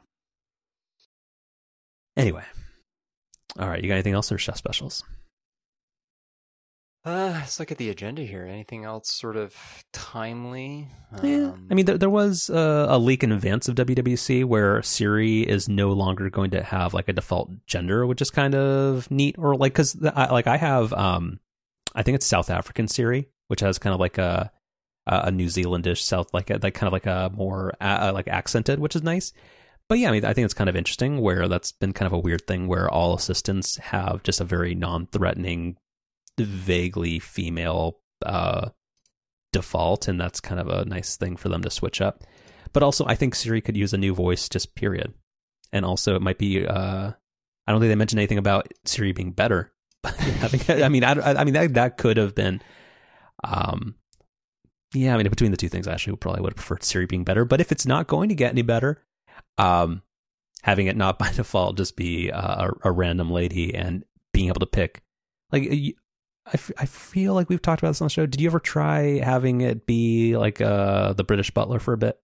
Anyway, all right. You got anything else or chef specials? Uh, let's look at the agenda here. Anything else sort of timely? Yeah. Um, I mean, there, there was uh, a leak in advance of WWDC where Siri is no longer going to have like a default gender, which is kind of neat. Or like, because I, like I have, um, I think it's South African Siri, which has kind of like a a New Zealandish South, like a, like kind of like a more uh, like accented, which is nice. But yeah, I mean, I think it's kind of interesting where that's been kind of a weird thing where all assistants have just a very non-threatening, vaguely female uh, default, and that's kind of a nice thing for them to switch up. But also, I think Siri could use a new voice, just period. And also, it might be. Uh, I don't think they mentioned anything about Siri being better. I, mean, I, I mean that that could have been. Um, yeah, I mean, between the two things, I actually probably would have preferred Siri being better. But if it's not going to get any better, um, having it not by default just be uh, a, a random lady and being able to pick, like, I, f- I feel like we've talked about this on the show. Did you ever try having it be like uh, the British butler for a bit?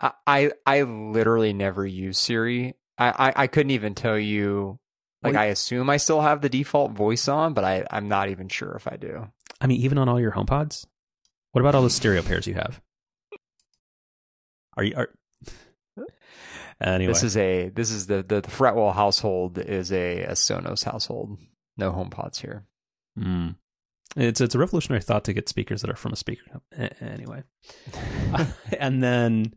I, I I literally never use Siri. I, I, I couldn't even tell you. Like Well, I assume I still have the default voice on, but I I'm not even sure if I do. I mean, even on all your HomePods. What about all the stereo pairs you have? Are you are anyway? This is a this is the the, the Fretwell household is a, a Sonos household. No home pods here. Mm. It's it's a revolutionary thought to get speakers that are from a speaker. Anyway, and then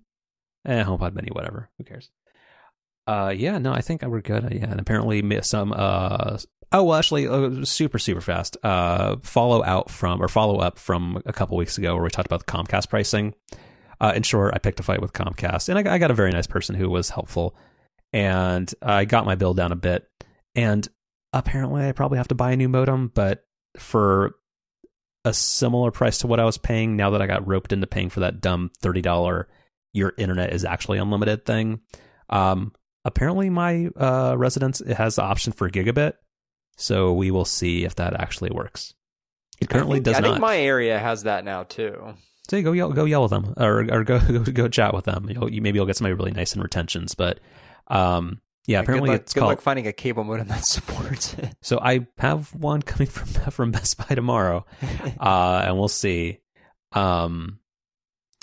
eh, HomePod Mini, whatever. Who cares? Uh, yeah, no, I think we're good. Uh, yeah, and apparently some uh oh well, actually, uh, super super fast. Uh, follow out from or follow up from a couple weeks ago where we talked about the Comcast pricing. Uh, in short, I picked a fight with Comcast, and I, I got a very nice person who was helpful, and I got my bill down a bit. And apparently, I probably have to buy a new modem, but for a similar price to what I was paying, now that I got roped into paying for that dumb thirty dollar your internet is actually unlimited thing. Um, apparently, my uh, residence it has the option for gigabit, so we will see if that actually works. It currently think, does I not. I think my area has that now too. So go yell, go yell with them, or or go go, go chat with them. You'll, you, maybe you'll get somebody really nice in retentions. But um, yeah, apparently luck, it's good called. luck finding a cable modem that supports it. So I have one coming from from Best Buy tomorrow, uh, and we'll see. Um,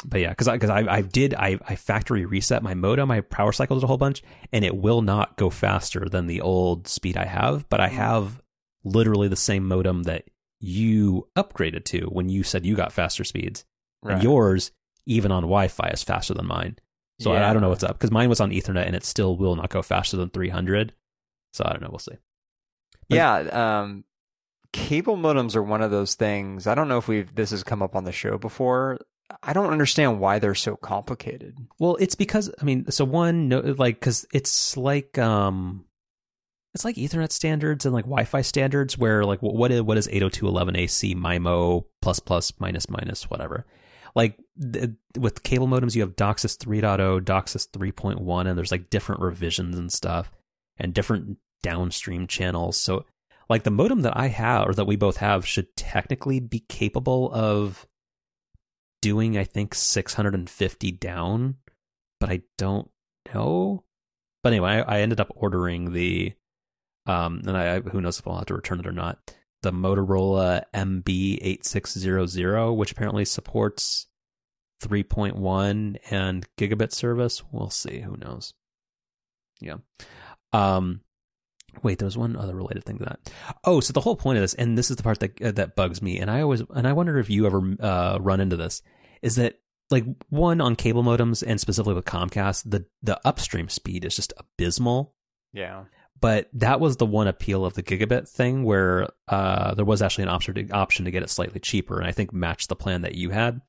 but yeah, because I because I, I did I I factory reset my modem, I power cycled it a whole bunch, and it will not go faster than the old speed I have. But I have literally the same modem that you upgraded to when you said you got faster speeds, and yours even on Wi-Fi is faster than mine. So I, I don't know what's up because mine was on Ethernet and it still will not go faster than 300. So I don't know. We'll see. But- Yeah, um, cable modems are one of those things. I don't know if we've this has come up on the show before. I don't understand why they're so complicated. Well, it's because I mean, so one, no, like, because it's like, um, it's like Ethernet standards and like Wi-Fi standards, where like, what is what is 802.11ac MIMO plus plus minus minus whatever. Like th- with cable modems, you have DOCSIS 3.0, DOCSIS 3.1, and there's like different revisions and stuff, and different downstream channels. So, like the modem that I have or that we both have should technically be capable of doing I think 650 down, but I don't know. But anyway, I, I ended up ordering the Um, and I, who knows if I'll have to return it or not. The Motorola MB8600, which apparently supports 3.1 and gigabit service. We'll see. Who knows? Yeah. Um, wait, there was one other related thing to that. Oh, so the whole point of this, and this is the part that uh, that bugs me, and I always, and I wonder if you ever uh, run into this, is that like one on cable modems and specifically with Comcast, the the upstream speed is just abysmal. Yeah. But that was the one appeal of the gigabit thing, where uh, there was actually an option to, option to get it slightly cheaper, and I think matched the plan that you had.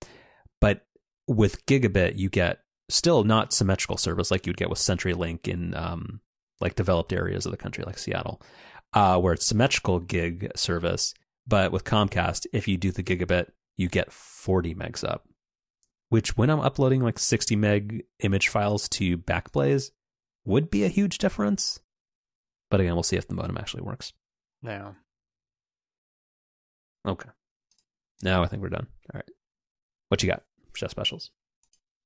But with gigabit, you get still not symmetrical service like you'd get with CenturyLink in um, like developed areas of the country, like Seattle, uh, where it's symmetrical gig service. But with Comcast, if you do the gigabit, you get 40 megs up, which when I'm uploading like 60 meg image files to Backblaze would be a huge difference. But again, we'll see if the modem actually works. Yeah. Okay. Now I think we're done. All right. What you got? Chef specials.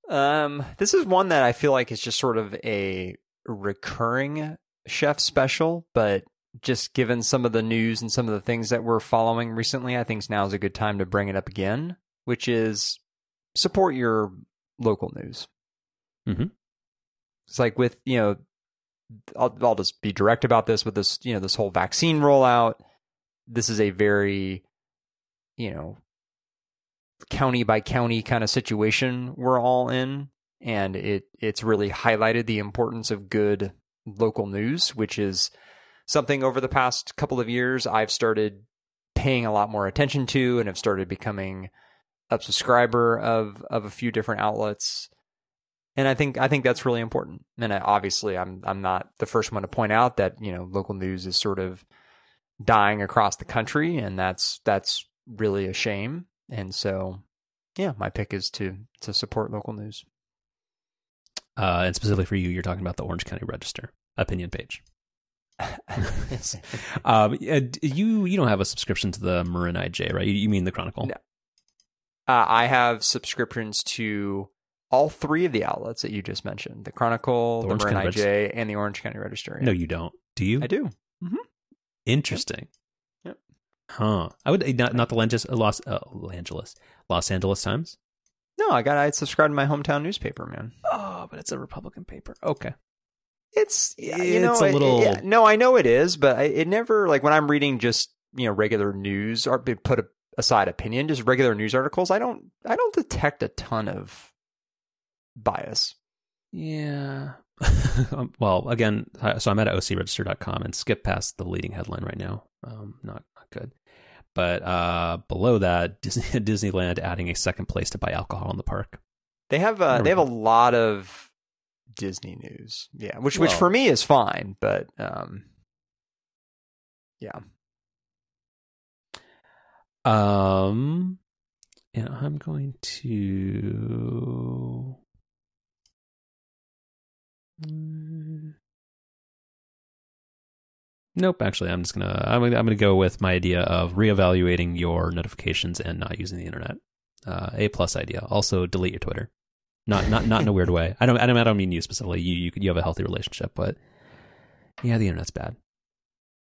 Um, this is one that I feel like is just sort of a recurring chef special, but just given some of the news and some of the things that we're following recently, I think now is a good time to bring it up again, which is support your local news. Mm-hmm. It's like with you know, I'll I'll just be direct about this with this you know this whole vaccine rollout. This is a very you know county by county kind of situation we're all in and it it's really highlighted the importance of good local news which is something over the past couple of years I've started paying a lot more attention to and have started becoming a subscriber of of a few different outlets and I think I think that's really important and I, obviously I'm I'm not the first one to point out that you know local news is sort of dying across the country and that's that's really a shame and so, yeah, my pick is to to support local news. Uh, and specifically for you, you're talking about the Orange County Register opinion page. um, you you don't have a subscription to the Marin IJ, right? You, you mean the Chronicle? No. Uh, I have subscriptions to all three of the outlets that you just mentioned: the Chronicle, the, the Marin IJ, Register. and the Orange County Register. Yeah. No, you don't. Do you? I do. Mm-hmm. Interesting. Huh. I would not not the Los Los uh, Angeles Los Angeles Times. No, I got I subscribed to my hometown newspaper, man. Oh, but it's a Republican paper. Okay. It's you know a little. It, it, no, I know it is, but I, it never like when I'm reading just you know regular news or put aside opinion, just regular news articles. I don't I don't detect a ton of bias. Yeah. Um, well, again, so I'm at ocregister.com and skip past the leading headline right now. Um, not not good. But uh, below that, Disney, Disneyland adding a second place to buy alcohol in the park. They have uh, they have a lot of Disney news, yeah, which well, which for me is fine, but um, yeah. Um, and I'm going to. Nope. Actually, I'm just gonna I'm gonna, I'm gonna go with my idea of reevaluating your notifications and not using the internet. Uh, a plus idea. Also, delete your Twitter. Not not not in a weird way. I don't I don't I don't mean you specifically. You you you have a healthy relationship, but yeah, the internet's bad.